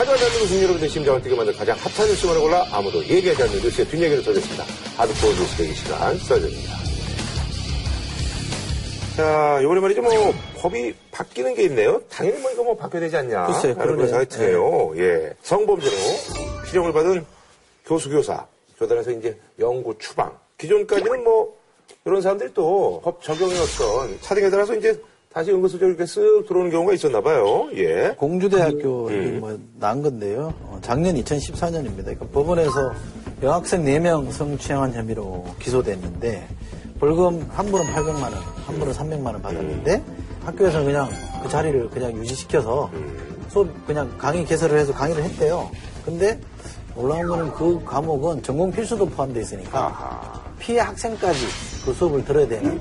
하지만 대한민국 여러분들 심장을 뛰게 만든 가장 핫한 뉴스만을 골라 아무도 얘기하지 않는 뉴스의 뒷얘기를 써줬습니다. 하드코어 뉴스 대기 시간 써줍니다. 자, 이번에 말이죠, 뭐, 법이 바뀌는 게 있네요. 당연히 뭐, 이거 뭐, 바뀌어야 되지 않냐. 글쎄요, 그런. 생각이 드네요. 예. 성범죄로 피령을 받은 교수, 교사, 교단에서 이제 연구, 추방. 기존까지는 뭐, 이런 사람들이 또 법 적용의 어떤 차등에 따라서 이제 다시 은근슬쩍 이렇게 쓱 들어오는 경우가 있었나 봐요. 예. 공주대학교 음. 뭐난 건데요. 어, 작년 2014년입니다. 그러니까 법원에서 여학생 4명 성추행한 혐의로 기소됐는데 벌금 한 분은 800만 원, 한 분은 300만 원 받았는데 학교에서 그냥 그 자리를 그냥 유지시켜서 수업 그냥 강의 개설을 해서 강의를 했대요. 근데 올라온 거는 그 과목은 전공 필수도 포함되어 있으니까 피해 학생까지 그 수업을 들어야 되는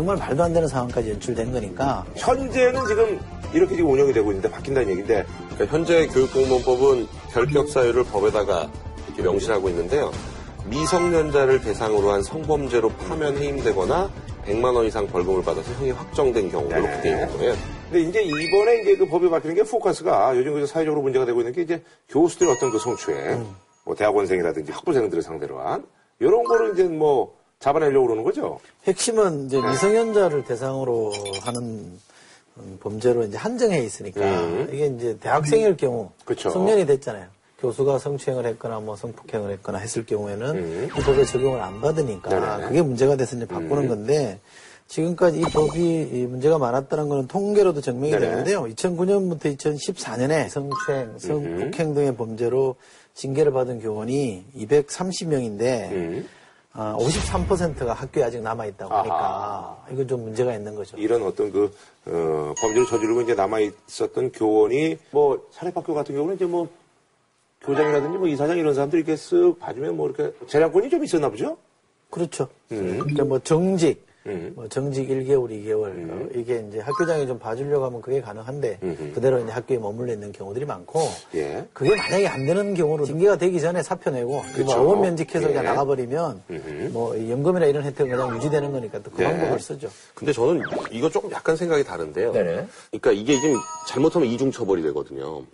정말 말도 안 되는 상황까지 연출된 거니까 현재는 지금 이렇게 지금 운영이 되고 있는데 바뀐다는 얘기인데 그러니까 현재 교육공무원법은 결격 사유를 법에다가 이렇게 명시하고 있는데요. 미성년자를 대상으로 한 성범죄로 파면 해임되거나 100만 원 이상 벌금을 받아서 형이 확정된 경우 이렇게 네. 돼 있는 거예요. 근데 이제 이번에 이제 그 법이 바뀌는 게 포커스가 요즘 그 사회적으로 문제가 되고 있는 게 이제 교수들의 어떤 그 성추행, 뭐 대학원생이라든지 학부생들을 상대로 한 이런 거를 이제 뭐 잡아내려고 그러는 거죠. 핵심은 이제 미성년자를 대상으로 하는 음, 범죄로 이제 한정해 있으니까 음. 이게 이제 대학생일 경우 그쵸. 성년이 됐잖아요. 교수가 성추행을 했거나 뭐 성폭행을 했거나 했을 경우에는 음. 이 법에 적용을 안 받으니까 네네. 그게 문제가 돼서 이제 바꾸는 건데 지금까지 이 법이 이 문제가 많았다는 거는 통계로도 증명이 네네. 되는데요. 2009년부터 2014년에 성추행, 성폭행 등의 범죄로 징계를 받은 교원이 230명인데 음. 아, 53%가 학교에 아직 남아있다고 하니까 이건 좀 문제가 있는 거죠. 이런 어떤 그 어, 범죄를 저지르고 이제 남아 있었던 교원이 뭐 사립학교 같은 경우는 이제 뭐 교장이라든지 뭐 이사장 이런 사람들이 이렇게 쓱 봐주면 뭐 이렇게 재량권이 좀 있었나 보죠. 그렇죠. 음. 그러니까 뭐 정직, 음. 뭐 정직 1개월, 2개월 어, 이게 이제 학교장이 좀 봐주려고 하면 그게 가능한데 음흠. 그대로 이제 학교에 머물러 있는 경우들이 많고 예. 그게 만약에 안 되는 경우로 징계가 되기 전에 사표 내고. 뭐 어원 면직해서 그냥 예. 나가버리면 음흠. 뭐 연금이나 이런 혜택은 그냥 유지되는 거니까 또그 네. 방법을 쓰죠. 근데 저는 이거 조금 약간 생각이 다른데요. 네네. 그러니까 이게 지금 잘못하면 이중 처벌이 되거든요.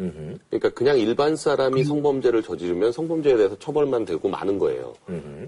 그러니까 그냥 일반 사람이 성범죄를 저지르면 성범죄에 대해서 처벌만 되고 마는 거예요.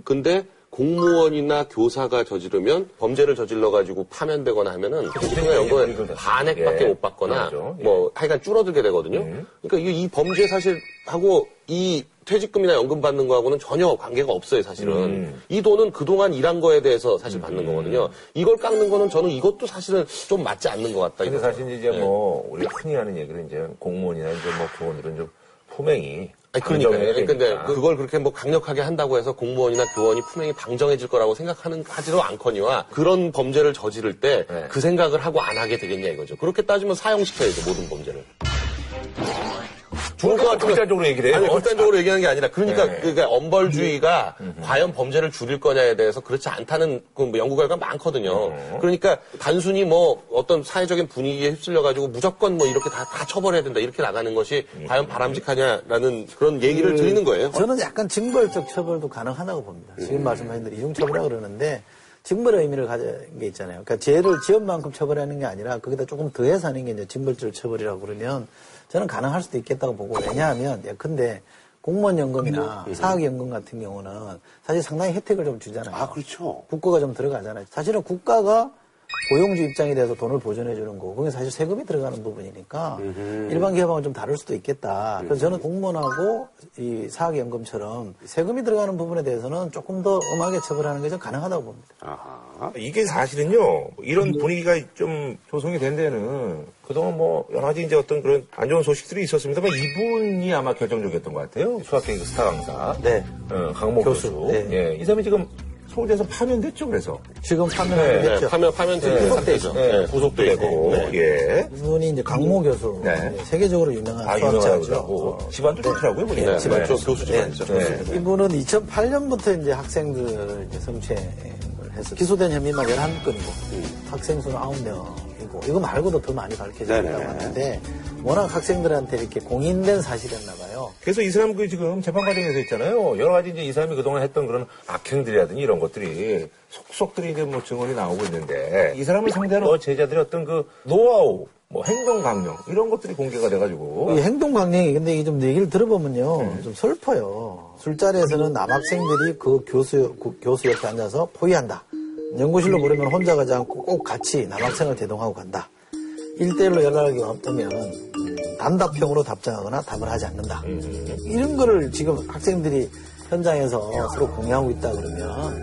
근데 공무원이나 교사가 저지르면 범죄를 저질러 가지고 파면되거나 하면은 그냥 연금 반액밖에 예. 못 받거나 맞죠. 예. 뭐 하여간 줄어들게 되거든요. 그러니까 이게 이 범죄 사실하고 이 퇴직금이나 연금 받는 거하고는 전혀 관계가 없어요, 사실은. 음. 이 돈은 그동안 일한 거에 대해서 사실 받는 거거든요. 이걸 깎는 거는 저는 이것도 사실은 좀 맞지 않는 것 같다. 근데. 사실 이제 뭐 우리가 흔히 하는 얘기는 이제 공무원이나 이제 뭐 교원들은 좀 품행이 아니, 그러니까. 안정해야 근데 되니까. 그걸 그렇게 뭐 강력하게 한다고 해서 공무원이나 교원이 품행이 방정해질 거라고 생각하는, 하지도 않거니와 그런 범죄를 저지를 때그 네. 생각을 하고 안 하게 되겠냐 이거죠. 그렇게 따지면 사형시켜야죠, 모든 범죄를. 죽을 것 같으면. 극단적으로 얘기를 해요. 아니, 극단적으로 얘기하는 게 아니라, 그러니까, 네. 그러니까 엄벌주의가 과연 범죄를 줄일 거냐에 대해서 그렇지 않다는 그뭐 연구 결과가 많거든요. 그러니까 단순히 뭐 어떤 사회적인 분위기에 휩쓸려 가지고 무조건 뭐 이렇게 다, 다 처벌해야 된다, 이렇게 나가는 것이 과연 바람직하냐라는 그런 얘기를 드리는 거예요. 저는 약간 징벌적 처벌도 가능하다고 봅니다. 지금 말씀하신 대로 이중처벌이라고 그러는데 징벌의 의미를 가진 게 있잖아요. 그러니까 죄를 지은 만큼 처벌하는 게 아니라 거기다 조금 더해서 하는 게 이제 징벌적 처벌이라고 그러면 저는 가능할 수도 있겠다고 보고 왜냐하면 예컨대 공무원 연금이나 사학연금 같은 경우는 사실 상당히 혜택을 좀 주잖아요. 아, 그렇죠. 국고가 좀 들어가잖아요. 사실은 국가가 고용주 입장에 대해서 돈을 보존해 주는 거, 그게 사실 세금이 들어가는 부분이니까 일반 기업하고는 좀 다를 수도 있겠다. 그래서 저는 공무원하고 이 사학연금처럼 세금이 들어가는 부분에 대해서는 조금 더 엄하게 처벌하는 게 좀 가능하다고 봅니다. 아하. 이게 사실은요, 이런 분위기가 좀 조성이 된 데는 그동안 뭐 여러 가지 이제 어떤 그런 안 좋은 소식들이 있었습니다만 이분이 아마 결정적이었던 것 같아요. 수학계의 그 스타 강사. 네. 어, 강모 교수. 교수. 네. 예, 이 사람이 지금 서울대에서 파면됐죠, 그래서. 지금 파면하게 네, 됐죠. 파면, 파면 되는 네. 상태죠. 네, 네, 구속도 되고, 네. 예. 이분이 이제 강모 교수, 네. 네, 세계적으로 유명한 아, 수학자죠. 어. 집안도 좋더라고요, 보니까. 네, 네. 집안 저 교수 집안이죠. 네. 이분은 2008년부터 이제 학생들을 이제 성추행 을 해서 기소된 혐의만 11건이고 학생 수는 9명이고 이거 말고도 더 많이 네네. 하는데 워낙 학생들한테 이렇게 공인된 사실이었나 봐요. 그래서 이 사람 그 지금 재판 과정에서 있잖아요. 여러 가지 이제 이 사람이 그동안 했던 그런 악행들이라든지 이런 것들이 속속들이 이제 뭐 증언이 나오고 있는데 이 사람을 상대로 제자들의 어떤 그 노하우 뭐 행동 강령 이런 것들이 공개가 돼가지고 이 행동 강령이 근데 이게 좀 얘기를 들어보면요 좀 슬퍼요. 술자리에서는 남학생들이 그 교수 그 교수 옆에 앉아서 포위한다. 연구실로 부르면 혼자 가지 않고 꼭 같이 남학생을 대동하고 간다. 일대일로 연락이 음, 단답형으로 답장하거나 답을 하지 않는다. 이런 거를 지금 학생들이 현장에서 서로 공유하고 있다 그러면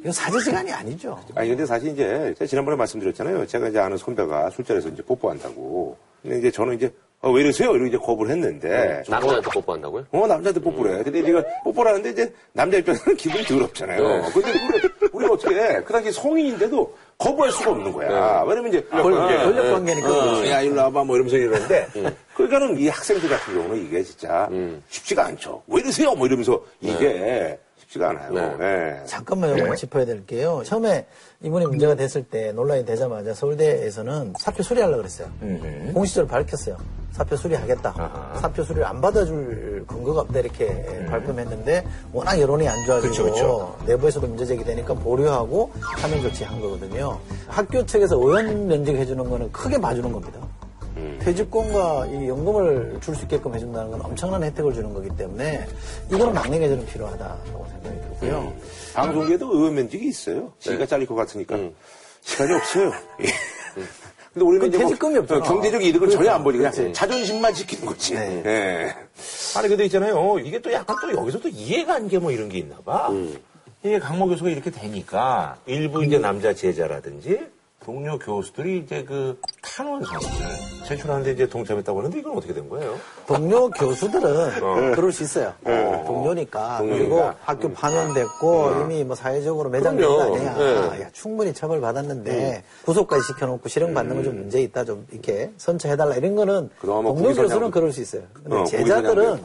이건 사제시간이 아니죠. 아니 근데 사실 이제 제가 지난번에 말씀드렸잖아요. 제가 이제 아는 선배가 술자리에서 이제 뽀뽀한다고. 근데 이제 저는 이제 아, 왜 이러세요? 이러고 이제 거부를 했는데. 남자한테 뽀뽀한다고요? 어, 남자한테 뽀뽀를 해. 근데 네가 뽀뽀를 하는데 이제 남자 입장에서는 기분이 더럽잖아요. 네. 근데 우리, 우리가 어떻게 해? 그 당시 성인인데도 거부할 수가 없는 거야. 왜냐면 이제. 권- 어, 권력 관계니까 어. 야, 일로 와봐. 뭐 이러면서 이러는데. 그러니까는 이 학생들 같은 경우는 이게 진짜 쉽지가 않죠. 왜 이러세요? 뭐 이러면서 이게 쉽지가 않아요. 네. 예. 잠깐만 요거 짚어야 될 게요. 처음에 이번에 문제가 됐을 때 논란이 되자마자 서울대에서는 사표 수리하려고 그랬어요. 공식적으로 밝혔어요. 사표 수리하겠다. 사표 수리를 안 받아줄 근거가 없다 이렇게 발표했는데 워낙 여론이 안 좋아지고 그쵸, 그쵸. 내부에서도 문제 제기되니까 보류하고 하면 조치한 거거든요. 학교 측에서 의원 면직해 주는 거는 크게 봐주는 겁니다. 퇴직금과 이 연금을 줄 수 있게끔 해준다는 건 엄청난 혜택을 주는 거기 때문에 이거는 막내 개정은 필요하다고 생각이 들고요. 방송계도 의원 면직이 있어요. 시기가 잘릴 것 같으니까. 시간이 없어요. 예. 근데 우리는 그 이제 뭐 퇴직금이 없잖아. 경제적 이득을 전혀 안 보지. 그냥 그렇지. 자존심만 지키는 거지. 네. 예. 아니 근데 있잖아요. 이게 또 약간 또 여기서 또 이해가 안게뭐 이런 게 있나 봐. 이게 강모 교수가 이렇게 되니까 일부 이제 남자 제자라든지 동료 교수들이 이제 그 탄원서를 제출하는데 이제 동참했다고 하는데 이건 어떻게 된 거예요? 동료 교수들은 그럴 수 있어요. 동료니까. 그리고 동료니까. 학교 파면됐고 이미 뭐 사회적으로 매장된 거. 아니야. 네. 야, 충분히 처벌받았는데 구속까지 시켜놓고 실형받는 건 좀 문제 있다. 좀 이렇게 선처해달라. 이런 거는 동료 교수는 그럴 수 있어요. 근데 어, 제자들은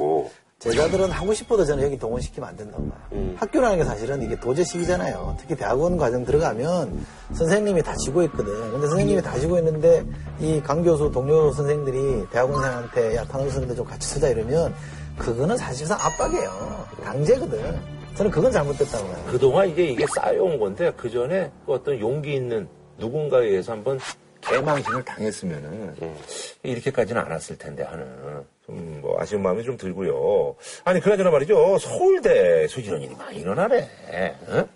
제자들은 하고 싶어도 저는 여기 동원시키면 안 된다고 봐요. 학교라는 게 사실은 이게 도제식이잖아요. 특히 대학원 과정 들어가면 선생님이 다 지고 있거든. 근데 선생님이 다 지고 있는데 이 강 교수, 동료 선생들이 대학원생한테 야, 탄원서인데 좀 같이 쓰자 이러면 그거는 사실상 압박이에요. 강제거든. 저는 그건 잘못됐다고 봐요. 그동안 이제 이게 쌓여온 건데 그 전에 어떤 용기 있는 누군가에 의해서 한번 개망신을 당했으면은 이렇게까지는 않았을 텐데 하는 좀 뭐 아쉬운 마음이 좀 들고요. 아니 그나저나 말이죠. 서울대에서 이런 일이 많이 일어나네. 응?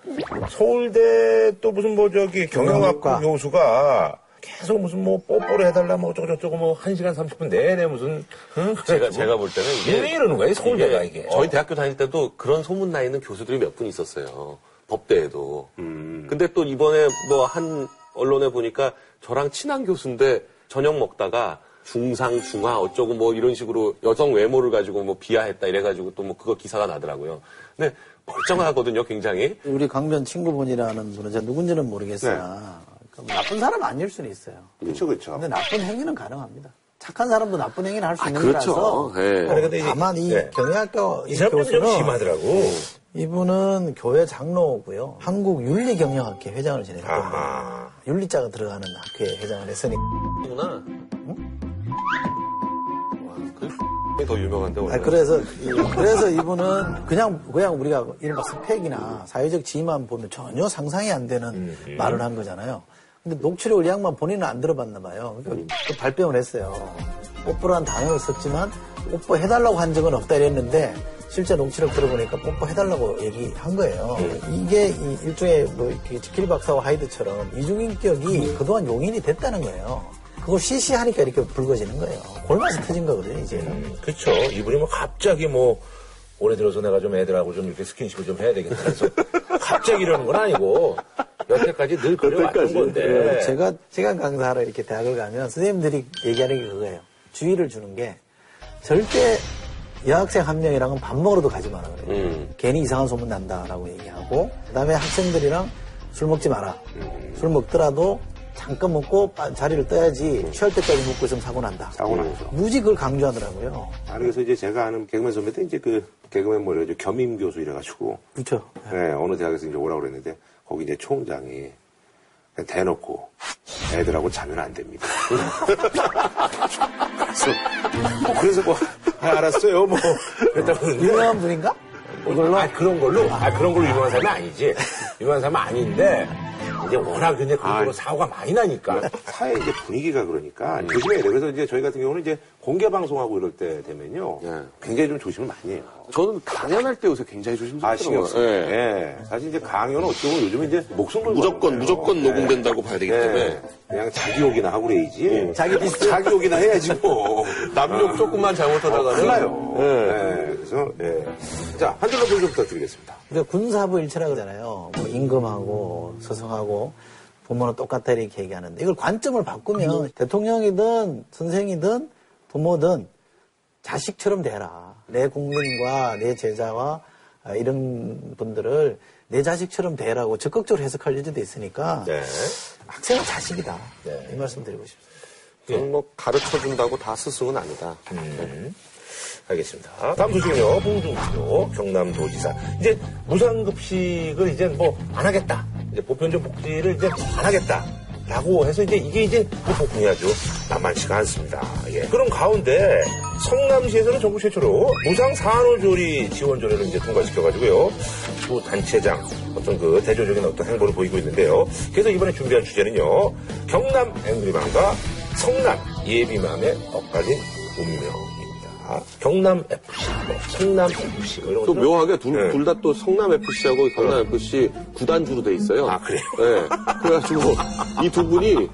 서울대 또 무슨 뭐 저기 경영학과. 교수가 계속 무슨 뭐 뽀뽀를 해달라 뭐 어쩌고 저쩌고 뭐 1시간 30분 내내 무슨 응? 제가, 제가 볼 때는 이게. 왜 이러는 거야, 이 서울대가 이게? 저희 대학교 다닐 때도 그런 소문 나 있는 교수들이 몇 분 있었어요. 법대에도. 근데 또 이번에 뭐 한 언론에 보니까 저랑 친한 교수인데 저녁 먹다가 중상, 중하 어쩌고 뭐 이런 식으로 여성 외모를 가지고 뭐 비하했다 이래가지고 또 뭐 그거 기사가 나더라고요. 근데 멀쩡하거든요, 굉장히. 우리 강변 친구분이라는 분은 제가 누군지는 모르겠으나 그러니까 나쁜 사람 아닐 수는 있어요. 그렇죠, 그렇죠. 근데 나쁜 행위는 가능합니다. 착한 사람도 나쁜 행위는 할수 있는 그렇죠. 거라서 예. 근데 이제- 다만 이 네. 경영학과 이 교수는 심하더라고. 이분은 교회 장로고요. 한국 윤리경영학회 회장을 지냈거든요. 아하. 윤리자가 들어가는 학회 회장을 했으니 구나. 와, 그더 유명한데 원래. 아, 그래서 이- 그래서 이분은 그냥 그냥 우리가 이른바 스펙이나 사회적 지위만 보면 전혀 상상이 안 되는 말을 한 거잖아요. 근데 녹취록을 이 양반 본인은 안 들어봤나 봐요. 그러니까 그 발뺌을 했어요. 뽀뽀라는 단어를 썼지만 뽀뽀 해달라고 한 적은 없다 이랬는데 실제 녹취록 들어보니까 뽀뽀 해달라고 얘기한 거예요. 이게 이 일종의 뭐 이렇게 지킬 박사와 하이드처럼 이중인격이 그동안 용인이 됐다는 거예요. 그걸 시시하니까 이렇게 불거지는 거예요. 골마서 터진 거거든요, 이제는. 그렇죠. 이분이 뭐 갑자기 뭐 올해 들어서 내가 좀 애들하고 좀 이렇게 스킨십을 좀 해야 되겠다 해서 갑자기 이러는 건 아니고 여태까지 늘 그래왔던 건데. 제가 시간 강사하러 이렇게 대학을 가면 선생님들이 얘기하는 게 그거예요. 주의를 주는 게 절대 여학생 한 명이랑은 밥 먹으러도 가지 마라 그래요. 음. 괜히 이상한 소문 난다라고 얘기하고 그다음에 학생들이랑 술 먹지 마라. 술 먹더라도 잠깐 먹고 빠- 자리를 떠야지 취할 때까지 먹고 있으면 사고 난다. 사고 나죠. 무지 그걸 강조하더라고요. 아니, 그래서 이제 제가 아는 개그맨 선배 때 이제 그 개그맨 뭐래요. 겸임 교수 이래가지고. 그렇죠. 네, 어느 대학에서 이제 오라고 그랬는데 거기 이제 총장이 대놓고 애들하고 자면 안 됩니다. 그래서 뭐 그래서 뭐 아, 알았어요 뭐 그랬다고. 유명한 분인가? 이걸로 아, 그런 걸로? 아, 그런 걸로 유명한 사람이 아니지. 유명한 사람은 아닌데, 이제 워낙 이제 그쪽으로 아. 사고가 많이 나니까 사회 이제 분위기가 그러니까 조심해야 돼요. 그래서 이제 저희 같은 경우는 이제 공개 방송하고 이럴 때 되면요. 예. 굉장히 좀 조심을 많이 해요. 저는 강연할 때 요새 굉장히 조심스럽더라고요. 아, 신경 써요. 예. 예. 사실 이제 강연은 어떻게 보면 요즘은 이제 목숨 걸고 무조건. 무조건 녹음된다고 봐야 되기 예. 때문에. 그냥 자기 욕이나 하고 그래야지. 자기 디스. 자기 욕이나 해야지 뭐. 남욕 조금만 잘못하다가는. 큰일 나요. 예. 그래서, 예. 자, 한 줄로 보기 좀 부탁드리겠습니다. 그러니까 군사부 일체라 그러잖아요. 뭐 임금하고 서성하고 부모는 똑같다 이렇게 얘기하는데 이걸 관점을 바꾸면 대통령이든 선생이든 부모든 자식처럼 대라. 내 국민과 내 제자와 아, 이런 분들을 내 자식처럼 대라고 적극적으로 해석할 여지도 있으니까 네. 학생은 자식이다. 네. 이 말씀 드리고 싶습니다. 저는 뭐 가르쳐 준다고 다 스승은 아니다. 음. 알겠습니다. 다음 소식은요. 홍준표 경남도지사. 이제 무상급식을 이제 뭐 안 하겠다. 이제 보편적 복지를 이제 안 하겠다. 라고 해서 이제 이게 이제 복풍이 아주 만만치가 않습니다. 예. 그런 가운데 성남시에서는 전국 최초로 무상 산후조리 지원조례를 이제 통과시켜가지고요. 두 단체장 어떤 그 대조적인 어떤 행보를 보이고 있는데요. 그래서 이번에 준비한 주제는요. 경남 앵그리맘과 성남 예비맘의 엇갈린 운명 입니다. 경남 FC, 뭐 성남 FC 뭐 이런 또 묘하게 둘 네. 다또 성남 FC하고 경남 FC 구단주로 돼 있어요. 아, 그래요? 네. 그래가지고 이 두 분이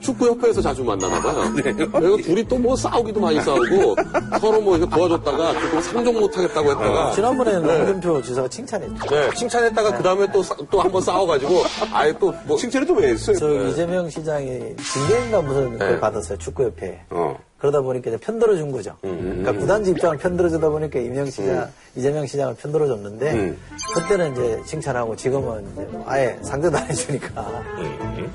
축구협회에서 자주 만나나 봐요. 그리고 둘이 또 뭐 싸우기도 많이 싸우고 서로 뭐 이렇게 도와줬다가 또 상종 못하겠다고 했다가 지난번에는 홍준표 지사가 칭찬했죠. 네, 칭찬했다가 그 다음에 또 또 한 번 싸워가지고 아예 또뭐 칭찬을 또 왜 했어요? 저 이재명 시장이 징계인가 무슨 그걸 네. 받았어요. 축구협회. 어. 그러다 보니까 이제 편들어 준 거죠. 그러니까 구단지 입장을 편들어 주다 보니까 이명 시장, 이재명 시장을 편들어 줬는데 음. 그때는 이제 칭찬하고 지금은 이제 뭐 아예 상대도 안 해주니까. 음.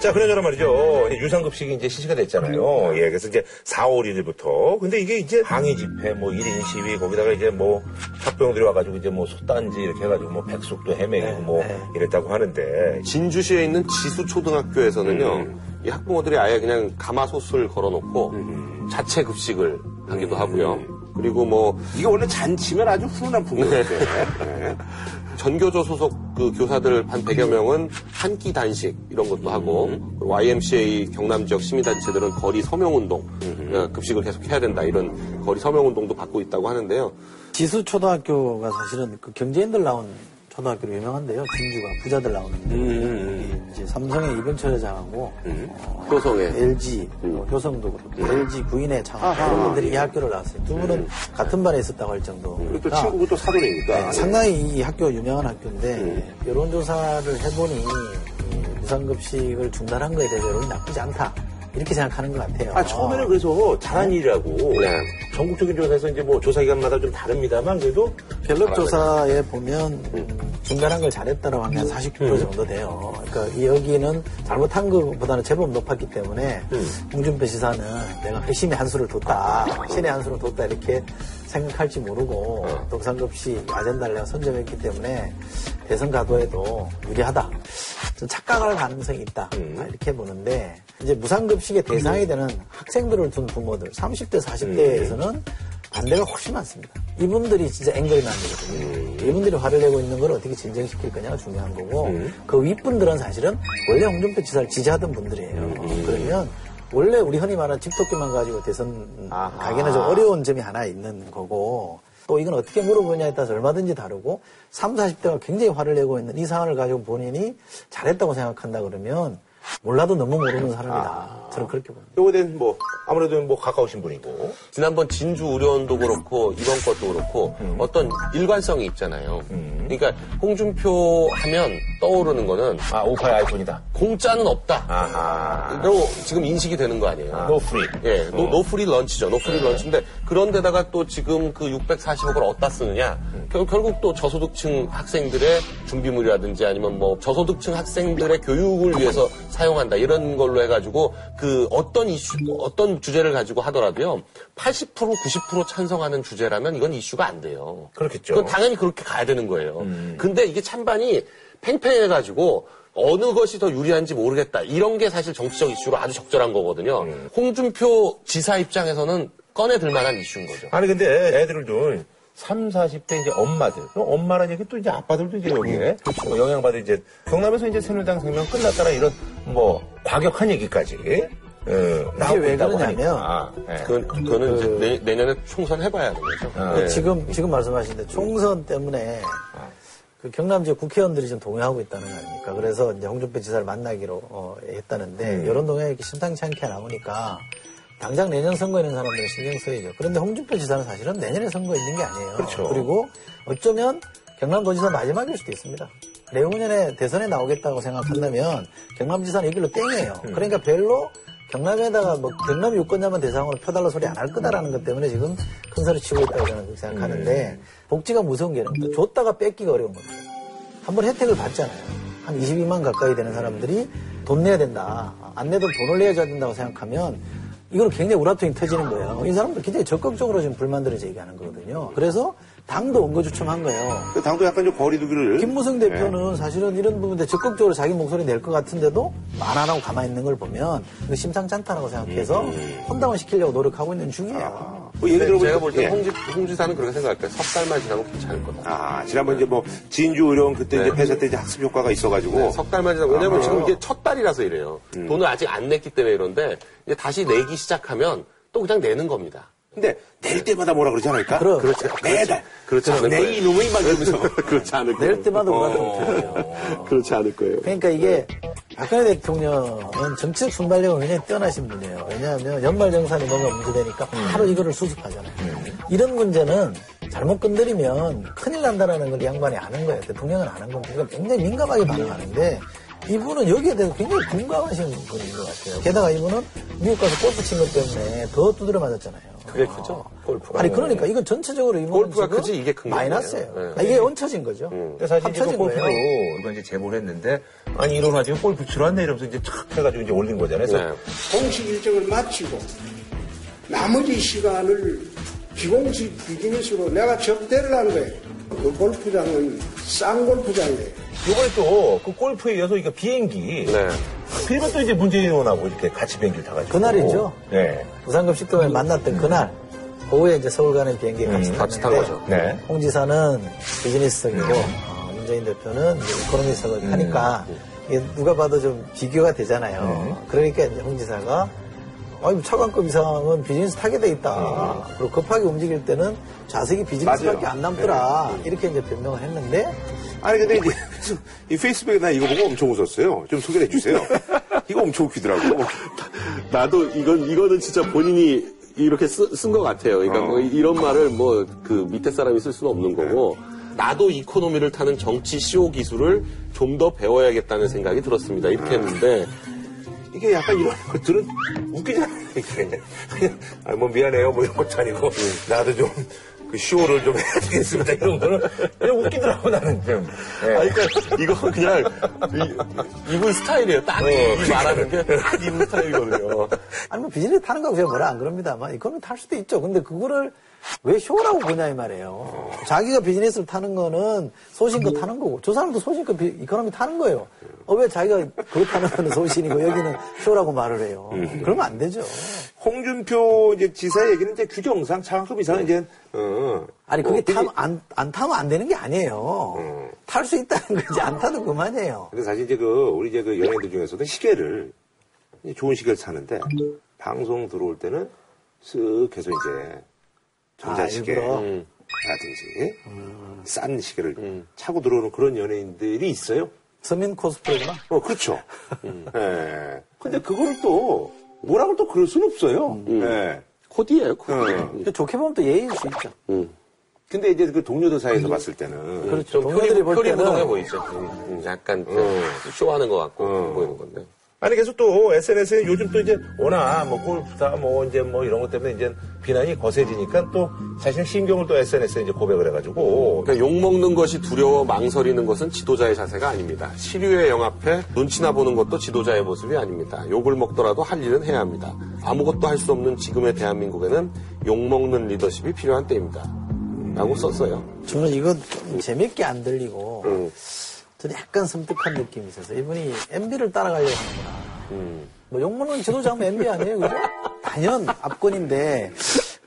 자, 그나저나 말이죠. 유상급식이 이제 실시가 됐잖아요. 예, 그래서 이제 4월 1일부터. 근데 이게 이제 항의 집회, 뭐 1인 시위, 거기다가 이제 뭐 학부형들이 와가지고 이제 뭐 솥단지 이렇게 해가지고 뭐 백숙도 헤매기고 뭐 네. 이랬다고 하는데. 진주시에 있는 지수초등학교에서는요, 이 학부모들이 아예 그냥 가마솥을 걸어놓고 자체 급식을 하기도 하고요. 그리고 뭐 이게 원래 잔치면 아주 훈훈한 풍경인데. 네. 전교조 소속 그 교사들 한 100여 명은 한 끼 단식 이런 것도 하고 그리고 YMCA 경남 지역 시민단체들은 거리 서명운동 어, 급식을 계속 해야 된다 이런 거리 서명운동도 받고 있다고 하는데요. 지수 초등학교가 사실은 그 경제인들 나온 초등학교로 유명한데요. 진주가 부자들 나오는데. 음, 여기 이제 삼성의 이병철 회장하고 어, 효성에 LG, 뭐 효성도 그렇고 LG 구인의 장학 이런 분들이 이 학교를 나왔어요. 두 분은 같은 반에 있었다고 할 정도. 그리고 또 친구고 또 사돈이니까. 네, 상당히 이 학교 유명한 학교인데 여론조사를 해보니 이 무상급식을 중단한 거에 대해서 여론이 나쁘지 않다 이렇게 생각하는 것 같아요. 아, 처음에는 그래서 잘한 일이라고. 네. 전국적인 조사에서 이제 뭐 조사 기관마다 좀 다릅니다만 그래도 갤럽 조사에 보면 음, 중단한 걸 잘했다라고 하면 한49% 정도 돼요. 그러니까 이 여기는 잘못한 것보다는 제법 높았기 때문에 홍준표 지사는 내가 회심의 한 수를 뒀다, 신의 한 수를 뒀다 이렇게 생각할지 모르고 독상급식 아젠다를 내가 선점했기 때문에 대선 가도에도 유리하다. 좀 착각할 가능성이 있다. 이렇게 보는데 이제 무상급식의 대상이 되는 학생들을 둔 부모들 30대 40대에서는 반대가 훨씬 많습니다. 이분들이 진짜 앵글이남이거든요. 이분들이 화를 내고 있는 걸 어떻게 진정시킬 거냐가 중요한 거고 그 윗분들은 사실은 원래 홍준표 지사를 지지하던 분들이에요. 그러면 원래 우리 흔히 말하는 집토끼만 가지고 대선 가기는 좀 어려운 점이 하나 있는 거고 또 이건 어떻게 물어보냐에 따라서 얼마든지 다르고 3, 40대가 굉장히 화를 내고 있는 이 상황을 가지고 본인이 잘했다고 생각한다 그러면 몰라도 너무 모르는 사람이다. 저는 그렇게 봅니다. 요거에 대한 뭐 아무래도 뭐 가까우신 분이고. 지난번 진주 의료원도 그렇고 이번 것도 그렇고 어떤 일관성이 있잖아요. 그러니까 홍준표 하면 떠오르는 거는 아, 오파의 아이폰이다. 공짜는 없다. 아하. 로 지금 인식이 되는 거 아니에요. No free. 예, no, no free lunch죠. No free lunch인데 그런데다가 또 지금 그 640억을 어디다 쓰느냐? 결, 결국 또 저소득층 학생들의 준비물이라든지 아니면 뭐 저소득층 학생들의 교육을 위해서 사용한다 이런 걸로 해가지고 그 어떤 이슈, 어떤 주제를 가지고 하더라도요 80% 90% 찬성하는 주제라면 이건 이슈가 안 돼요. 그렇겠죠. 그건 당연히 그렇게 가야 되는 거예요. 근데 이게 찬반이 팽팽해가지고 어느 것이 더 유리한지 모르겠다. 이런 게 사실 정치적 이슈로 아주 적절한 거거든요. 홍준표 지사 입장에서는 꺼내들 만한 이슈인 거죠. 아니 근데 애들을 둔 3, 40대 이제 엄마들. 그럼 엄마라는 얘기 또 이제 아빠들도 이제 여기에 뭐 영향받을 이제 경남에서 이제 새누리당 생명 끝났다는 이런 뭐 과격한 얘기까지 어, 나오고 왜 그러냐면 하니까. 예. 그, 그거는 이제 내, 내년에 총선 해봐야 되는 거죠. 아, 그 예. 지금 지금 말씀하신 데 총선 때문에 그 경남 지역 국회의원들이 지금 동요하고 있다는 거 아닙니까? 그래서 이제 홍준표 지사를 만나기로 어, 했다는데 이런 동향이 이렇게 심상치 않게 나오니까 당장 내년 선거에 있는 사람들은 신경 써야죠. 그런데 홍준표 지사는 사실은 내년에 선거에 있는 게 아니에요. 그렇죠. 리고 어쩌면 경남도지사 마지막일 수도 있습니다. 내후년에 대선에 나오겠다고 생각한다면 경남지사는 이 길로 땡이에요. 그러니까 별로 경남에다가 뭐 경남 유권자만 대상으로 표달라 소리 안 할 거다라는 것 때문에 지금 큰 소리 치고 있다고 저는 생각하는데 복지가 무서운 게 이런 거 줬다가 뺏기가 어려운 겁니다. 한번 혜택을 받잖아요. 한 22만 가까이 되는 사람들이 돈 내야 된다. 안 내도 돈을 내야 된다고 생각하면 이건 굉장히 우라통이 터지는 거예요. 이 사람들 굉장히 적극적으로 지금 불만들을 제기하는 거거든요. 그래서 당도 원고주춤한 거예요. 그 당도 약간 좀 거리두기를. 김무성 대표는 사실은 이런 부분에 적극적으로 자기 목소리 낼 것 같은데도 말 안 하고 가만히 있는 걸 보면 이거 심상치 않다라고 생각해서 혼당을 시키려고 노력하고 있는 중이에요. 뭐 얘기 들어보니까. 제가 볼때 예. 홍지, 홍지사는 그렇게 생각할 거예요. 석 달만 지나면 괜찮을 거다. 아, 지난번 이제 뭐, 진주 의료원 그때 네. 이제 폐쇄 때 이제 학습 효과가 있어가지고. 네, 석 달만 지나면 왜냐면 아, 지금 이게 첫 달이라서 이래요. 돈을 아직 안 냈기 때문에 이런데 이제 다시 내기 시작하면 또 그냥 내는 겁니다. 근데 낼 때마다 뭐라 그러지 않을까? 그럼. 그렇지. 매달. 그렇지 않을 내 거예요. 이놈의 막 이러면서. 그렇지 않을 거예요. 낼 때마다 우라통 그렇지 않을 거예요. 그러니까 이게 박근혜 대통령은 정치적 순발력은 굉장히 뛰어나신 분이에요. 왜냐하면 연말정산이 뭔가 문제되니까 바로 이거를 수습하잖아요. 이런 문제는 잘못 건드리면 큰일 난다라는 걸이 양반이 아는 거예요. 대통령은 아는 겁니다. 그러니까 굉장히 민감하게 반응하는데 이분은 여기에 대해서 굉장히 공감하시는 분인 것 같아요. 게다가 이분은 미국 가서 골프 친 것 때문에 더 두드려 맞았잖아요. 그게 크죠? 골프가. 아니 그러니까 이건 전체적으로 이분은 골프가 크지 이게 큰 거예요. 마이너스예요. 네. 아, 이게 얹혀진 거죠. 근데 사실 이제 그 거예요. 이거 이제 제보를 했는데 아니 이러나 지금 골프 치러 왔네 이러면서 이제 촥 해가지고 이제 올린 거잖아요. 그래서 네. 공식 일정을 마치고 나머지 시간을 비공식 비즈니스로 내가 접대를 한 거예요. 그 골프장은 싼 골프장이에요. 이번에 또 그 골프에 이어서 이거 비행기 네. 그리고 또 이제 문재인 의원하고 이렇게 같이 비행기를 타가지고 그날이죠. 네. 부산급식동에 만났던 그날 오후에 이제 서울 가는 비행기에 같이, 같이 탄 거죠. 네. 홍 지사는 비즈니스석이고 어, 문재인 대표는 이제 이코노미석을 타니까 이게 누가 봐도 좀 비교가 되잖아요. 그러니까 이제 홍 지사가 아니 차관급 이상은 비즈니스 타게 돼 있다. 그리고 급하게 움직일 때는 좌석이 비즈니스밖에 맞아요. 안 남더라. 이렇게 이제 변명을 했는데 아니, 근데 이제, 이 페이스북에 나 이거 보고 엄청 웃었어요. 좀 소개해 주세요. 이거 엄청 웃기더라고. 나도 이건 이거는 진짜 본인이 이렇게 쓴 것 같아요. 그러니까 뭐 이런 말을 뭐 그 밑에 사람이 쓸 수는 없는 거고 나도 이코노미를 타는 정치 쇼 기술을 좀 더 배워야겠다는 생각이 들었습니다. 이렇게 했는데 이게 약간 이런 것들은 웃기잖아요. 이게. 아, 뭐 미안해요. 뭐 이런 것도 아니고 나도 좀 그 쇼를 좀 해야 되겠습니다. 이런 거는 그냥 웃기더라고 나는 좀. 예. 아, 그러니까 이거 그냥 이, 이분 스타일이에요. 딱이 말하는 게 딱 이분 스타일이거든요. 아니 뭐 비즈니스 타는 거하고 제가 뭐라 안 그럽니다만 이거는 탈 수도 있죠. 근데 그거를 왜 쇼라고 보냐 이 말이에요. 자기가 비즈니스를 타는 거는 소신껏 타는 거고 저 사람도 소신껏 비- 이코노미 타는 거예요. 어, 왜 자기가 그거 타는 거는 소신이고 여기는 쇼라고 말을 해요. 그러면 안 되죠. 홍준표 이제 지사 얘기는 이제 규정상 차관급 이상은 이제, 어. 아니 그게 뭐, 그게- 타면 안, 안 타면 안 되는 게 아니에요. 탈수 있다는 거지 안 타도 그만이에요. 근데 사실 이제 그, 우리 이제 그 연예인들 중에서도 시계를, 좋은 시계를 사는데, 방송 들어올 때는 쓱 해서 이제, 전자시계. 아, 일부러? 라든지, 싼 시계를 차고 들어오는 그런 연예인들이 있어요. 서민 코스프레구나. 어, 그렇죠. 예. 근데 그거를 또, 뭐라고 또 그럴 수는 없어요. 예. 코디예요, 코디. 어. 근데 좋게 보면 또 예의일 수 있죠. 근데 이제 그 동료들 사이에서 봤을 때는. 그렇죠. 동료들이 볼 표리부동해 보이죠. 음, 약간 그 쇼하는 것 같고 어. 보이는 건데. 아니 그래서 또 SNS에 요즘 또 이제 워낙 뭐 골프다 뭐 이제 뭐 이런 것 때문에 이제 비난이 거세지니까 또 사실 신경을 또 SNS에 이제 고백을 해가지고 그러니까 욕 먹는 것이 두려워 망설이는 것은 지도자의 자세가 아닙니다. 시류에 영합해 눈치나 보는 것도 지도자의 모습이 아닙니다. 욕을 먹더라도 할 일은 해야 합니다. 아무것도 할 수 없는 지금의 대한민국에는 욕 먹는 리더십이 필요한 때입니다. 라고 썼어요. 저는 이거 좀 재밌게 안 들리고 음. 저는 약간 섬뜩한 느낌이 있어서 이분이 MB를 따라가려고 하는구나. 음. 뭐 욕먹는 지도자면 MB 아니에요, 그죠? 단연 압권인데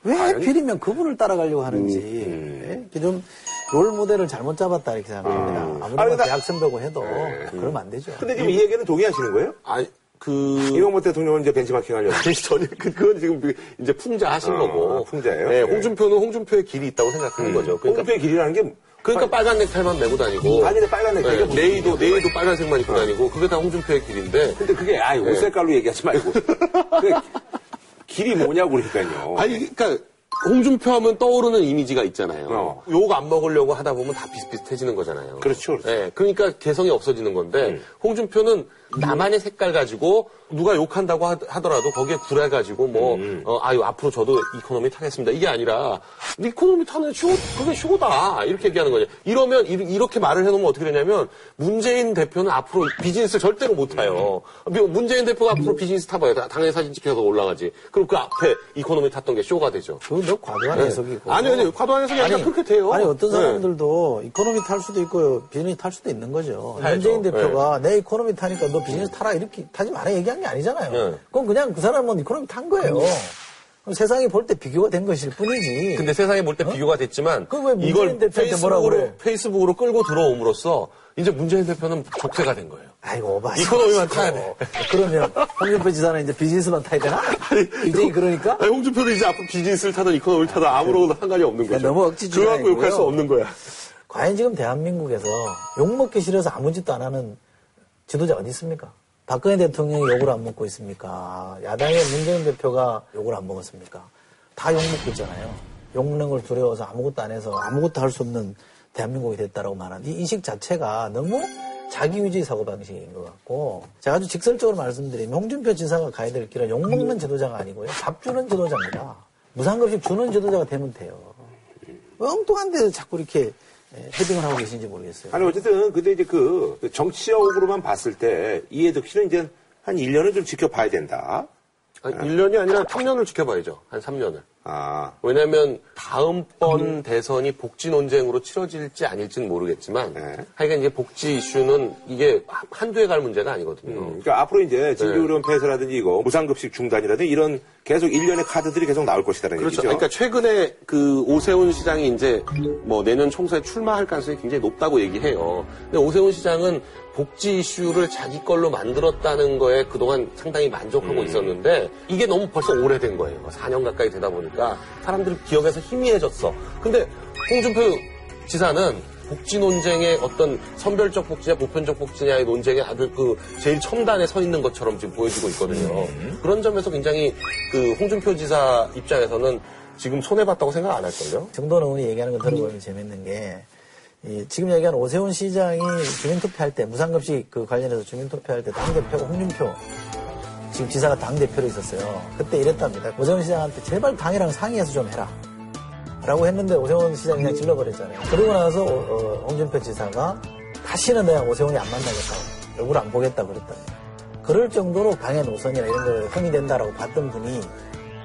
왜 하필이면 그분을 따라가려고 하는지 음, 예? 좀롤 모델을 잘못 잡았다 이렇게 생각합니다. 아무리 아니, 뭐 나- 대학 선배고 해도 그러면 안 되죠. 근데 지금 이 얘기는 동의하시는 거예요? 아니, 그. 이명박 대통령은 이제 벤치마킹 하려고. 아니, 전혀, 그, 그건 지금 이제 풍자하신 아, 거고. 풍자예요? 네, 네. 홍준표는 홍준표의 길이 있다고 생각하는 거죠. 그러니까, 홍준표의 길이라는 게 그러니까 빨 간 넥타이만 메고 다니고. 아니, 근데 빨간 넥타이가 네, 네이도, 네이도 빨간색만 입고 다니고. 그게 다 홍준표의 길인데. 근데 그게 아옷 네. 색깔로 얘기하지 말고 길이 뭐냐고 그러니까요. 아니, 그러니까 홍준표 하면 떠오르는 이미지가 있잖아요. 어. 욕 안 먹으려고 하다 보면 다 비슷비슷해지는 거잖아요. 그렇죠, 그렇죠. 예, 그러니까 개성이 없어지는 건데 홍준표는 나만의 색깔 가지고 누가 욕한다고 하, 더라도 거기에 굴해가지고 뭐 어, 아유 앞으로 저도 이코노미 타겠습니다. 이게 아니라 이코노미 타는 쇼 그게 쇼다 이렇게 얘기하는 거죠. 이러면 이- 이렇게 말을 해놓으면 어떻게 되냐면 문재인 대표는 앞으로 비즈니스 절대로 못 타요. 문재인 대표가 앞으로 비즈니스 타봐요. 다- 당연히 사진 찍혀서 올라가지. 그럼 그 앞에 이코노미 탔던 게 쇼가 되죠. 그건 너 과도한 네. 해석이고. 아니, 아니, 과도한 해석이 아니라 그렇게 돼요. 아니, 어떤 네. 사람들도 이코노미 탈 수도 있고 비즈니스 탈 수도 있는 거죠. 타야죠. 문재인 대표가 내 이코노미 타니까 너 비즈니스 타라 이렇게 타지 마라 얘기한 게 아니잖아요. 네. 그건 그냥 그 사람은 이코노미 탄 거예요. 그럼 세상이 볼 때 비교가 된 것일 뿐이지. 근데 세상에 볼때 비교가 됐지만 이걸 페이스북으로, 그래? 페이스북으로 끌고 들어옴으로써 이제 문재인 대표는 족쇄가 된 거예요. 아이고, 오바. 이코노미만 타야 돼. 그러면 홍준표 지사는 이제 비즈니스만 타야 되나? 굉장히 그러니까? 아니, 홍준표도 이제 앞으로 비즈니스를 타든 이코노미를 타든 아무런 상관이 없는 거죠. 너무 억지주의 그거 갖고 욕할. 수 없는 거야. 과연 지금 대한민국에서 욕먹기 싫어서 아무 짓도 안 하는 지도자 어디 있습니까? 박근혜 대통령이 욕을 안 먹고 있습니까? 야당의 문재인 대표가 욕을 안 먹었습니까? 다 욕 먹고 있잖아요. 욕 먹는 걸 두려워서 아무것도 안 해서 아무것도 할 수 없는 대한민국이 됐다라고 말하는 이 인식 자체가 너무 자기위주의 사고방식인 것 같고 제가 아주 직설적으로 말씀드리면 홍준표 지사가 가야 될 길은 욕먹는 지도자가 아니고요. 밥 주는 지도자입니다. 무상급식 주는 지도자가 되면 돼요. 왜 엉뚱한 데서 자꾸 이렇게 예, 헤딩을 하고 계신지 모르겠어요. 아니 어쨌든 근데 이제 그 정치적으로만 봤을 때 이해득 씨는 이제 한 1년은 좀 지켜봐야 된다. 한 1년이 아니라 3년을 지켜봐야죠. 한 3년을. 아, 왜냐면 다음번 대선이 복지 논쟁으로 치러질지 아닐지는 모르겠지만 네. 하여간 이제 복지 이슈는 이게 한두 해 갈 문제가 아니거든요. 그러니까 앞으로 이제 진료의료원 폐쇄라든지 이거 무상급식 중단이라든지 이런 계속 일련의 카드들이 계속 나올 것이다는 그렇죠. 얘기죠. 그러니까 최근에 그 오세훈 시장이 이제 뭐 내년 총선에 출마할 가능성이 굉장히 높다고 얘기해요. 근데 오세훈 시장은 복지 이슈를 자기 걸로 만들었다는 거에 그동안 상당히 만족하고 음. 있었는데 이게 너무 벌써 오래된 거예요. 4년 가까이 되다 보니까 사람들이 기억에서 희미해졌어. 근데 홍준표 지사는 복지 논쟁의 어떤 선별적 복지냐 보편적 복지냐의 논쟁에 아주 그 제일 첨단에 서 있는 것처럼 지금 보여지고 있거든요. 그런 점에서 굉장히 그 홍준표 지사 입장에서는 지금 손해봤다고 생각 안 할걸요? 정돈 의원이 얘기하는 거 들어보면 재밌는 게, 이 지금 얘기하는 오세훈 시장이 주민투표할 때, 무상급식 그 관련해서 주민투표할 때 당 대표가 홍준표, 지금 지사가 당대표로 있었어요. 그때 이랬답니다. 오세훈 시장한테 제발 당이랑 상의해서 좀 해라. 라고 했는데 오세훈 시장이 그냥 질러버렸잖아요. 그러고 나서 어, 어, 홍준표 지사가 다시는 내가 오세훈이 안 만나겠다. 얼굴 안 보겠다 그랬답니다. 그럴 정도로 방해 노선이나 이런 걸 흠이 된다라고 봤던 분이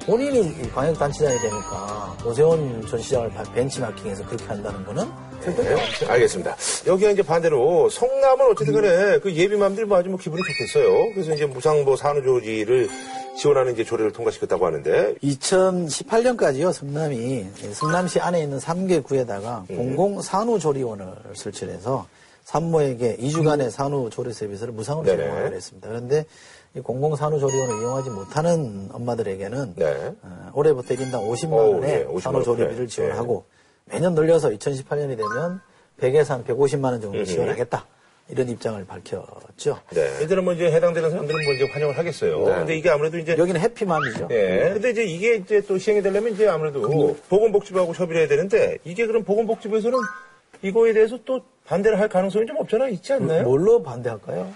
본인이 이 광역단체장이 되니까 오세훈 전 시장을 바- 벤치마킹해서 그렇게 한다는 거는 알겠습니다. 여기가 이제 반대로 성남은 어쨌든 간에 그 예비맘들이 뭐 아주 뭐 기분이 좋겠어요. 그래서 이제 무상 뭐 산후조리를 지원하는 이제 조례를 통과시켰다고 하는데 2018년까지요, 성남이 성남시 안에 있는 3개 구에다가 공공 산후조리원을 설치를 해서 산모에게 2주간의 산후조리 서비스를 무상으로. 제공하기로 했습니다. 그런데 이 공공 산후조리원을 이용하지 못하는 엄마들에게는 네. 어, 올해부터 1인당 50만 어우, 원의 네, 50만 원. 산후조리비를 네. 지원하고 매년 늘려서 2018년이 되면 100에서 한 150만 원 정도 지원하겠다. 이런 입장을 밝혔죠. 네. 일단은 뭐 이제 해당되는 사람들은 뭐 이제 환영을 하겠어요. 근데 이게 아무래도 이제 여기는 해피맘이죠. 예. 근데 이제 이게 이제 또 시행이 되려면 이제 아무래도 보건복지부하고 협의를 해야 되는데 이게 그럼 보건복지부에서는 이거에 대해서 또 반대를 할 가능성이 좀 없잖아 있지 않나요? 뭘로 반대할까요?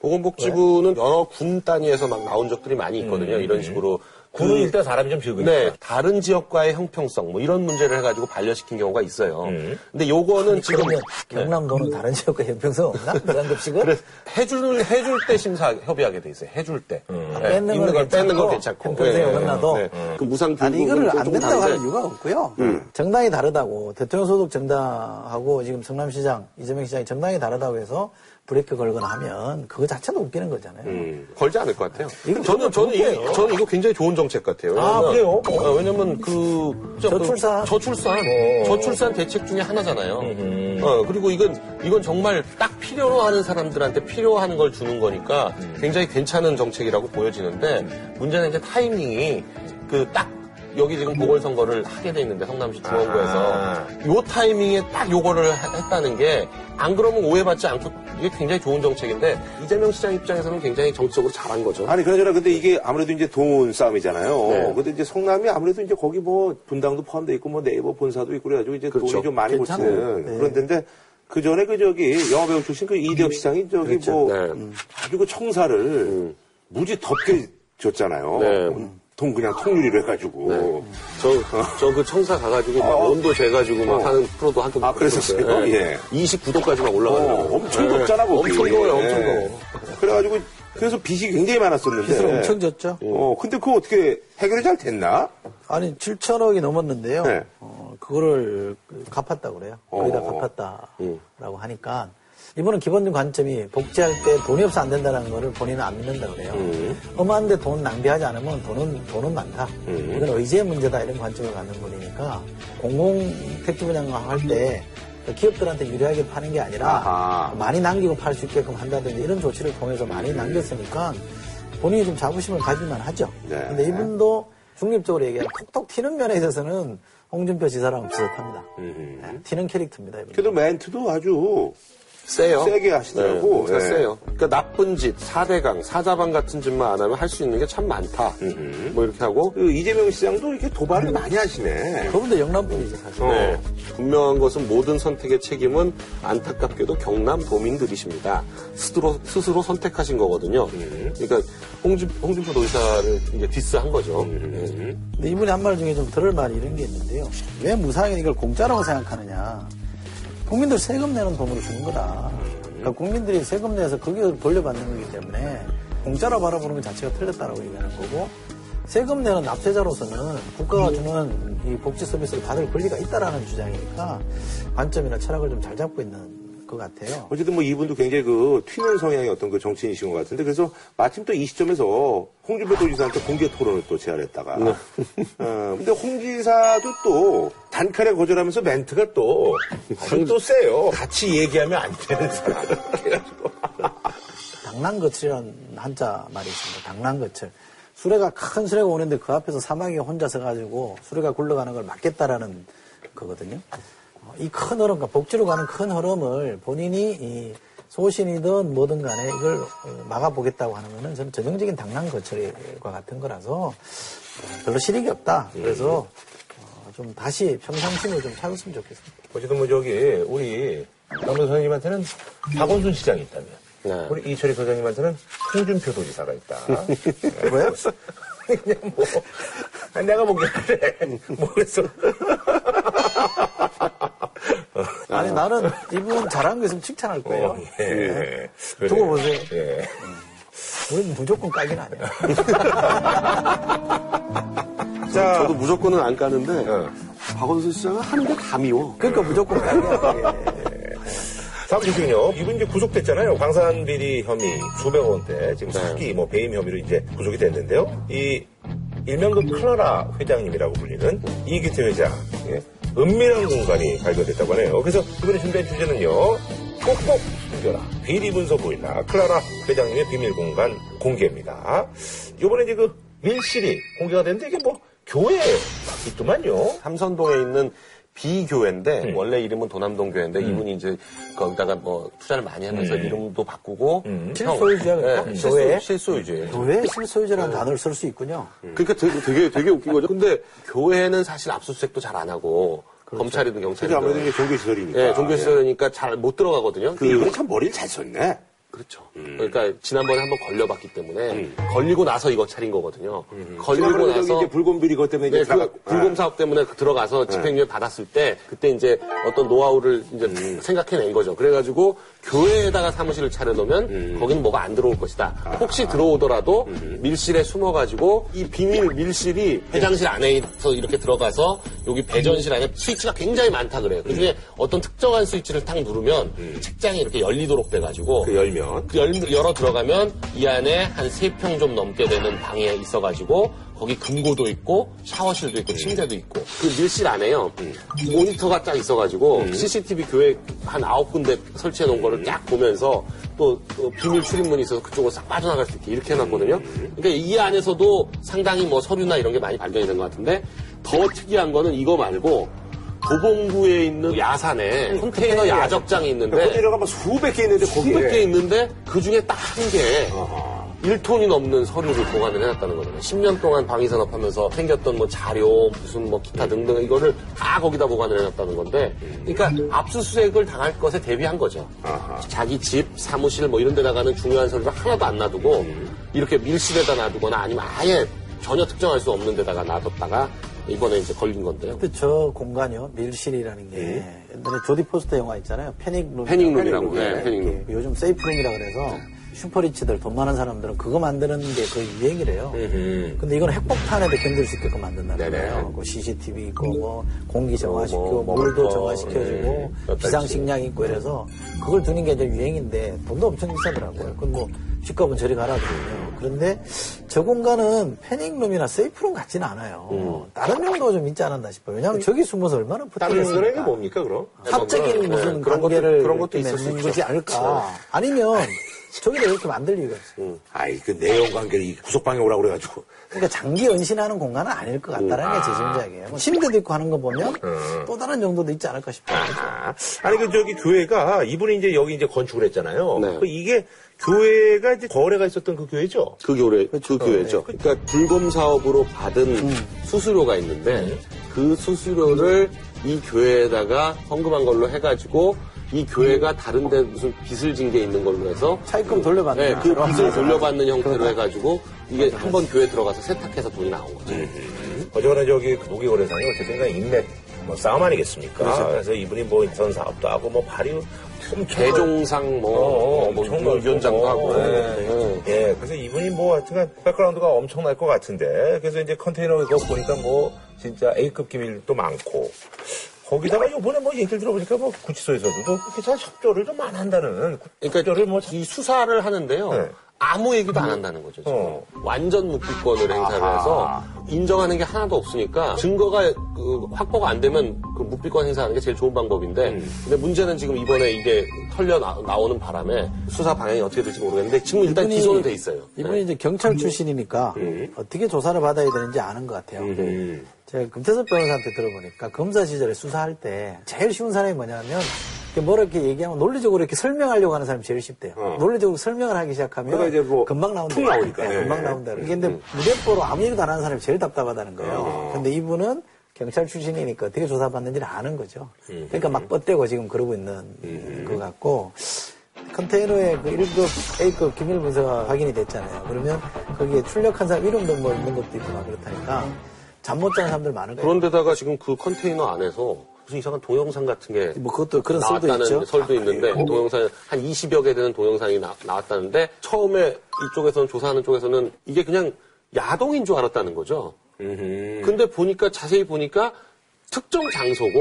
보건복지부는 여러 군 단위에서 막 나온 적들이 많이 있거든요. 이런 식으로. 군은 그- 일단 사람이 좀 적으니까. 네, 다른 지역과의 형평성 뭐 이런 문제를 해가지고 반려시킨 경우가 있어요. 음. 근데 요거는 지금 그러면 경남도는 다른 지역과 형평성 없나? 무상급식은? 그래 해줄 해줄 때 심사 협의하게 돼 있어요. 해줄 때 아, 네, 뺏는 있는 건걸 뺏는 건 괜찮고, 괜찮고 형평성이 네, 어긋나도? 네. 그 무상 아니 이거를 안 된다고 할 다른데 이유가 없고요. 정당이 다르다고 대통령 소속 정당하고 지금 성남시장 이재명 시장이 정당이 다르다고 해서 브레이크 걸거나 하면 그거 자체도 웃기는 거잖아요. 음. 걸지 않을 것 같아요. 저는 저는 이게 저는 이거 굉장히 좋은 정책 같아요. 아, 왜냐면, 그래요? 어, 왜냐면 그 저- 저출산. 그 저출산 저출산 대책 중에 하나잖아요. 어 그리고 이건 이건 정말 딱 필요로 하는 사람들한테 필요한 걸 주는 거니까 굉장히 괜찮은 정책이라고 보여지는데 문제는 이제 타이밍이 그딱 여기 지금 보궐선거를 하게 돼 있는데 성남시 중원구에서 아. 요 타이밍에 딱 요거를 하- 했다는 게 안 그러면 오해받지 않고 이게 굉장히 좋은 정책인데 이재명 시장 입장에서는 굉장히 정치적으로 잘한 거죠. 아니 그러잖아 근데 이게 아무래도 이제 돈 싸움이잖아요. 네. 근데 이제 성남이 아무래도 이제 거기 뭐 분당도 포함돼 있고 뭐 네이버 본사도 있고 그래가지고 이제 그렇죠. 돈이 좀 많이. 고치는 네. 그런 데인데 그 전에 그 저기 영화배우 출신 그 이대엽 시장이 저기 뭐 네. 아주 그 청사를 무지 덥게 줬잖아요. 네. 돈 그냥 통유리로 해가지고. 저, 저 그 청사 가가지고 막 어. 온도 재가지고 막 어. 하는 프로도 한번 아, 그랬었어요? 예. 29도까지 막 올라가요. 어, 엄청 덥잖아, 거기. 엄청 더워요, 엄청 예. 더워. 그래가지고 그래서 빚이 굉장히 많았었는데. 빚을 엄청 졌죠. 어, 근데 그거 어떻게 해결이 잘 됐나? 아니 7천억이 넘었는데요. 네. 어, 그거를 갚았다고 그래요. 거의 다 어. 갚았다라고 하니까 이분은 기본 관점이 복지할 때 돈이 없어 안 된다는 거를 본인은 안 믿는다 그래요. 어마한데 돈 낭비하지 않으면 돈은 돈은 많다. 이건 의지의 문제다 이런 관점을 갖는 분이니까 공공 택지 분양을 할 때 기업들한테 유리하게 파는 게 아니라 아하. 많이 남기고 팔 수 있게끔 한다든지 이런 조치를 통해서 많이 남겼으니까 본인이 좀 자부심을 가질만 하죠. 네. 근데 이분도 중립적으로 얘기하면 톡톡 튀는 면에 있어서는 홍준표 지사랑 비슷합니다. 네, 튀는 캐릭터입니다. 이분. 그래도 멘트도 아주 세요. 세게 하시더라고. 네, 예. 세요. 그러니까 나쁜 짓, 사대강, 사자방 같은 짓만 안 하면 할 수 있는 게 참 많다. 뭐 이렇게 하고. 그 이재명 시장도 이렇게 도발을 많이 하시네. 그분도 영남분이죠, 사실. 어. 네. 분명한 것은 모든 선택의 책임은 안타깝게도 경남 도민들이십니다. 스스로, 스스로 선택하신 거거든요. 그러니까 홍준, 홍준표 도지사를 이제 디스한 거죠. 네. 근데 이분이 한 말 중에 좀 들을 말이 이런 게 있는데요. 왜 무상하게 이걸 공짜라고 생각하느냐. 국민들 세금 내는 돈으로 주는 거다. 그러니까 국민들이 세금 내서 거기서 돌려받는 거기 때문에 공짜로 바라보는 것 자체가 틀렸다라고 얘기하는 거고 세금 내는 납세자로서는 국가가 주는 이 복지 서비스를 받을 권리가 있다라는 주장이니까 관점이나 철학을 좀 잘 잡고 있는 것 같아요. 어쨌든 뭐 이분도 굉장히 그 튀는 성향의 어떤 그 정치인이신 것 같은데 그래서 마침 또 이 시점에서 홍준표 도지사한테 공개 토론을 또 제안했다가 어, 근데 홍 지사도 또 단칼에 거절하면서 멘트가 또 또 세요. 같이 얘기하면 안 되는 사람. 그래가지고. 당랑거칠이라는 한자 말이 있습니다. 당랑거칠. 수레가 큰 수레가 오는데 그 앞에서 사막에 혼자 서가지고 수레가 굴러가는 걸 막겠다라는 거거든요. 이 큰 흐름, 그러니까 복지로 가는 큰 흐름을 본인이 이 소신이든 뭐든 간에 이걸 어, 막아보겠다고 하는 거는 저는 전형적인 당랑거칠과 같은 거라서 어, 별로 실익이 없다. 그래서 어, 좀 다시 평상심을 좀 찾았으면 좋겠습니다. 어쨌든 뭐 저기 우리 남은 선생님한테는 박원순 시장이 있다면 네. 우리 이철희 소장님한테는 홍준표 도지사가 있다. 왜요? 그냥 뭐 내가 보기에 그래. 뭐 그래서 아니 나는 이분 잘한 거 있으면 칭찬할 거예요. 예. 두고 보세요. 예. 우리는 무조건 까긴 아니야. 자, 저도 무조건은 안 까는데 어. 박원순 시장은 하는데 다 미워. 그러니까 무조건 까냐. 다음 소식은요. 이분 이제 구속됐잖아요. 광산 비리 혐의 수백 원대 지금 네. 사기 뭐 배임 혐의로 이제 구속이 됐는데요. 이 일명 그 클라라 회장님이라고 불리는 이기태 회장 예. 은밀한 공간이 발견됐다고 하네요. 그래서 이번에 준비한 주제는요. 꼭꼭 숨겨라. 비리 문서 보인다. 클라라 회장님의 비밀 공간 공개입니다. 이번에 이제 그 밀실이 공개가 됐는데 이게 뭐 교회에 있더만요. 삼선동에 있는 비교회인데 음. 원래 이름은 도남동 교회인데 이분이 이제 거기다가 뭐 투자를 많이 하면서 음. 이름도 바꾸고 실소유주야, 그러니까? 네, 교회? 실소, 실소유주예요. 왜 실소유자라는 단어를 쓸 수 있군요. 그러니까 되게, 되게 되게 웃긴 거죠. 근데 교회는 사실 압수수색도 잘 안 하고 검찰이든 그래서 경찰이든 아무래도 종교시설이니까. 예, 종교시설이니까 잘 못 들어가거든요. 그 이분이 참 머리를 잘 썼네. 그렇죠. 그러니까 지난번에 한번 걸려봤기 때문에 음. 걸리고 나서 이거 차린 거거든요. 걸리고 지난번에 저기 나서 이제 불곰비리 것 때문에 이제 네, 그 불금 사업 때문에 들어가서 집행유예 받았을 때 그때 이제 어떤 노하우를 이제 음. 생각해낸 거죠. 그래가지고 교회에다가 사무실을 차려놓으면 거기는 뭐가 안 들어올 것이다. 혹시 들어오더라도 밀실에 숨어가지고 이 비밀 밀실이 회장실 안에서 이렇게 들어가서 여기 배전실 안에 스위치가 굉장히 많다 그래요. 그중에 어떤 특정한 스위치를 탁 누르면 책장이 이렇게 열리도록 돼가지고 그 열면? 그 열, 열어 들어가면 이 안에 한 세 평 좀 넘게 되는 방에 있어가지고 거기 금고도 있고 샤워실도 있고 침대도 있고. 그 밀실 안에요. 모니터가 딱 있어가지고 CCTV 교회 한 아홉 군데 설치해 놓은 거를 쫙 보면서 또, 또 비밀 출입문이 있어서 그쪽으로 싹 빠져나갈 수 있게 이렇게 해놨거든요. 그러니까 이 안에서도 상당히 뭐 서류나 이런 게 많이 발견이 된 것 같은데 더 특이한 거는 이거 말고 도봉구에 있는 야산에 컨테이너 야적장이 있는데 컨테이너가 뭐 수백 개 있는데 거기에. 수백 개 있는데 그 중에 딱 한 개에 1톤이 넘는 서류를 보관을 해놨다는 거잖아요. 10년 동안 방위산업 하면서 생겼던 뭐 자료, 무슨 뭐 기타 등등 이거를 다 거기다 보관을 해놨다는 건데, 그러니까 압수수색을 당할 것에 대비한 거죠. 자기 집, 사무실 뭐 이런 데 나가는 중요한 서류를 하나도 안 놔두고 이렇게 밀실에다 놔두거나 아니면 아예 전혀 특정할 수 없는 데다가 놔뒀다가 이번에 이제 걸린 건데요. 근데 저 공간이요, 밀실이라는 게 옛날에 조디 포스터 영화 있잖아요. 패닉룸. 패닉룸이라고. 네, 패닉룸. 요즘 세이프룸이라 그래서 슈퍼리치들 돈 많은 사람들은 그거 만드는 게 거의 유행이래요. 근데 이건 핵폭탄에도 견딜 수 있게끔 만든다는. 거예요. 그 CCTV 있고 뭐 공기 정화시키고 뭐, 물도 뭐, 정화시켜주고 네. 몇 비상식량 있고 이래서 그걸 두는 게 이제 유행인데 돈도 엄청 비싸더라고요. 그건 뭐 집값은 저리 가라거든요. 그런데 저 공간은 패닉룸이나 세이프룸 같지는 않아요. 다른 용도가 좀 있지 않았나 싶어요. 왜냐하면 저기 숨어서 얼마나 다른 거는 게. 뭡니까 그럼? 사적인 네, 무슨 그런 것도- 관계를 그런 것도 있을 수 맺는. 것이 아닐까. 아니면 저기다 이렇게 만들 이유가 있어요. 아이 그 내용 관계를 이 구속방에 오라고 그래가지고 그러니까 장기 연신하는 공간은 아닐 것 같다라는 게제 생각이에요. 뭐 침대도 있고 하는 거 보면 또 다른 정도도 있지 않을까 싶어요. 아, 아니 그 저기 교회가 이분이 이제 여기 이제 건축을 했잖아요. 네. 그 이게 교회가 이제 거래가 있었던 그 교회죠. 그 교회, 그 교회죠. 그러니까 불금 사업으로 받은 수수료가 있는데 그 수수료를 이 교회에다가 헌금한 걸로 해가지고 이 교회가 다른데 무슨 빚을 진 게 있는 걸로 해서 차입금 돌려받는 네, 그 빚을 돌려받는. 형태로 그러다. 해가지고 이게 한 번 교회 들어가서 세탁해서 돈이 나온 거죠. 어쨌거나 저기 그 노기거래상이 어쨌든 간에 인맥 뭐 싸움 아니겠습니까? 그래서 이분이 뭐 인선 사업도 하고 뭐 발이 엄청 대종상 뭐, 어, 뭐 엄청 위원장도 넓고, 하고. 네. 네. 예, 그래서 이분이 뭐 하여튼간 백그라운드가 엄청날 것 같은데 그래서 이제 컨테이너 이거 보니까 뭐 진짜 A급 기밀도 많고 거기다가 요번에 뭐 얘기를 들어보니까 뭐 구치소에서도 그렇게 잘 협조를 좀 안 한다는 그러니까 협조를 뭐 이 수사를 하는데요. 네. 아무 얘기도 안 한다는 거죠. 지금. 어. 완전 묵비권을 행사를 아하. 해서 인정하는 게 하나도 없으니까 증거가 그 확보가 안 되면 그 묵비권 행사하는 게 제일 좋은 방법인데 음. 근데 문제는 지금 이번에 이게 털려 나, 오는 바람에 수사 방향이 어떻게 될지 모르겠는데 지금 일단 이분이- 기소는 돼 있어요. 이분이 네. 이제 경찰 출신이니까 어떻게 조사를 받아야 되는지 아는 것 같아요. 음. 제가 금태섭 변호사한테 들어보니까 검사 시절에 수사할 때 제일 쉬운 사람이 뭐냐면 뭐라 이렇게 얘기하면 논리적으로 이렇게 설명하려고 하는 사람이 제일 쉽대요. 어. 논리적으로 설명을 하기 시작하면 이제 뭐 금방 나온다. 툭 나오니까. 네, 예. 금방 나온다. 이게 근데 무대뽀로 아무 얘기도 안 하는 사람이 제일 답답하다는 거예요. 어. 근데 이분은 경찰 출신이니까 어떻게 조사받는지를 아는 거죠. 음. 그러니까 막 뻗대고 지금 그러고 있는 것 같고 컨테이너에 그 1급, A급 기밀 문서가 확인이 됐잖아요. 그러면 거기에 출력한 사람 이름도 뭐 있는 것도 있고 막 그렇다니까 잠 못 자는 사람들 많은 거예요. 그런데다가 지금 그 컨테이너 안에서 무슨 이상한 동영상 같은 게 뭐 그것도 그런 설도 나왔다는 있죠. 설도 있는데 동영상 한 20여 개 되는 동영상이 나, 나왔다는데 처음에 이쪽에서는 조사하는 쪽에서는 이게 그냥 야동인 줄 알았다는 거죠. 음. 근데 보니까 자세히 보니까 특정 장소고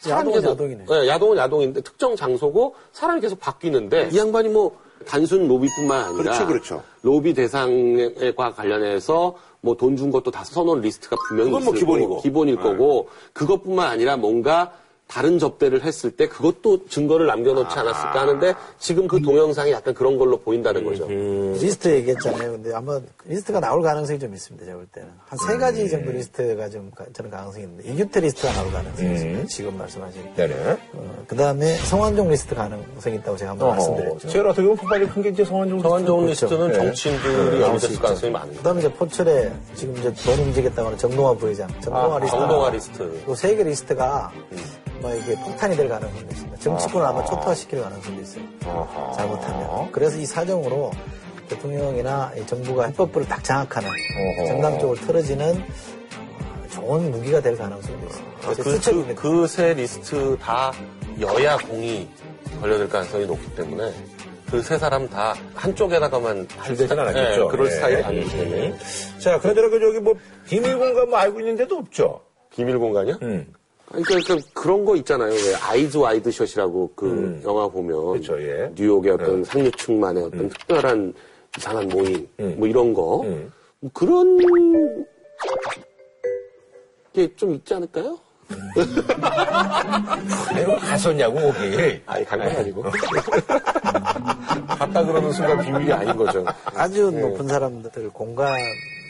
사람이 야동은 야동이네. 네, 야동은 야동인데 특정 장소고 사람이 계속 바뀌는데 이 양반이 뭐 단순 로비뿐만 아니라 그렇죠, 그렇죠. 로비 대상과 관련해서 뭐 돈 준 것도 다 써놓은 리스트가 분명히 뭐 있을 기본이고. 거고, 기본일 거고 그것뿐만 아니라 뭔가 다른 접대를 했을 때 그것도 증거를 남겨놓지 않았을까 하는데 지금 그 동영상이 약간 그런 걸로 보인다는 거죠. 리스트 얘기했잖아요. 근데 아마 리스트가 나올 가능성이 좀 있습니다. 제가 볼 때는. 한 세 가지 정도 리스트가 좀 가- 저는 가능성이 있는데 이규태 리스트가 나올 가능성이 있습니다. 지금 말씀하신. 네네. 그 다음에 성완종 리스트 가능성이 있다고 제가 한번 말씀드렸죠. 제일 어떻게 보면 폭발이 큰 게 이제 성완종 리스트. 리스트는 네. 정치인들이 수 연결될 있죠. 가능성이 많습니다. 그 다음에 이제 포철에 지금 이제 돈 움직였다고 하는 정동화 부회장. 정동화 아, 리스트. 정동화 리스트. 그 세 개 리스트가 뭐 이게 폭탄이 될 가능성도 있습니다. 정치권을 아마 초토화시킬 가능성도 있어요. 어허. 잘못하면. 그래서 이 사정으로 대통령이나 이 정부가 헌법부를 딱 장악하는 어허. 정당 쪽을 틀어지는 어, 좋은 무기가 될 가능성도 있습니다. 제 그, 추측입니다. 그세 리스트 다 여야 공이 걸려들 가능성이 높기 때문에 그세 사람 다 한쪽에다가만 할 되진 않았겠죠. 네, 그럴 네. 스타일이 아니기 때문에 자, 그나저나 그 저기 뭐 비밀 공간 뭐 알고 있는 데도 없죠. 비밀 공간이요? 음. 그러니까, 그러니까 그런 거 있잖아요. 왜 Eyes Wide Shut이라고 그 영화 보면 음. 그쵸, 예. 뉴욕의 어떤 상류층만의 어떤 특별한 이상한 모임 뭐 이런 거 음. 뭐 그런 게 좀 있지 않을까요? 내가 갔었냐고, 거기. 아니 간 건 아니고 갔다 그러는 순간 비밀이 아닌 거죠. 아주 네. 높은 사람들 공간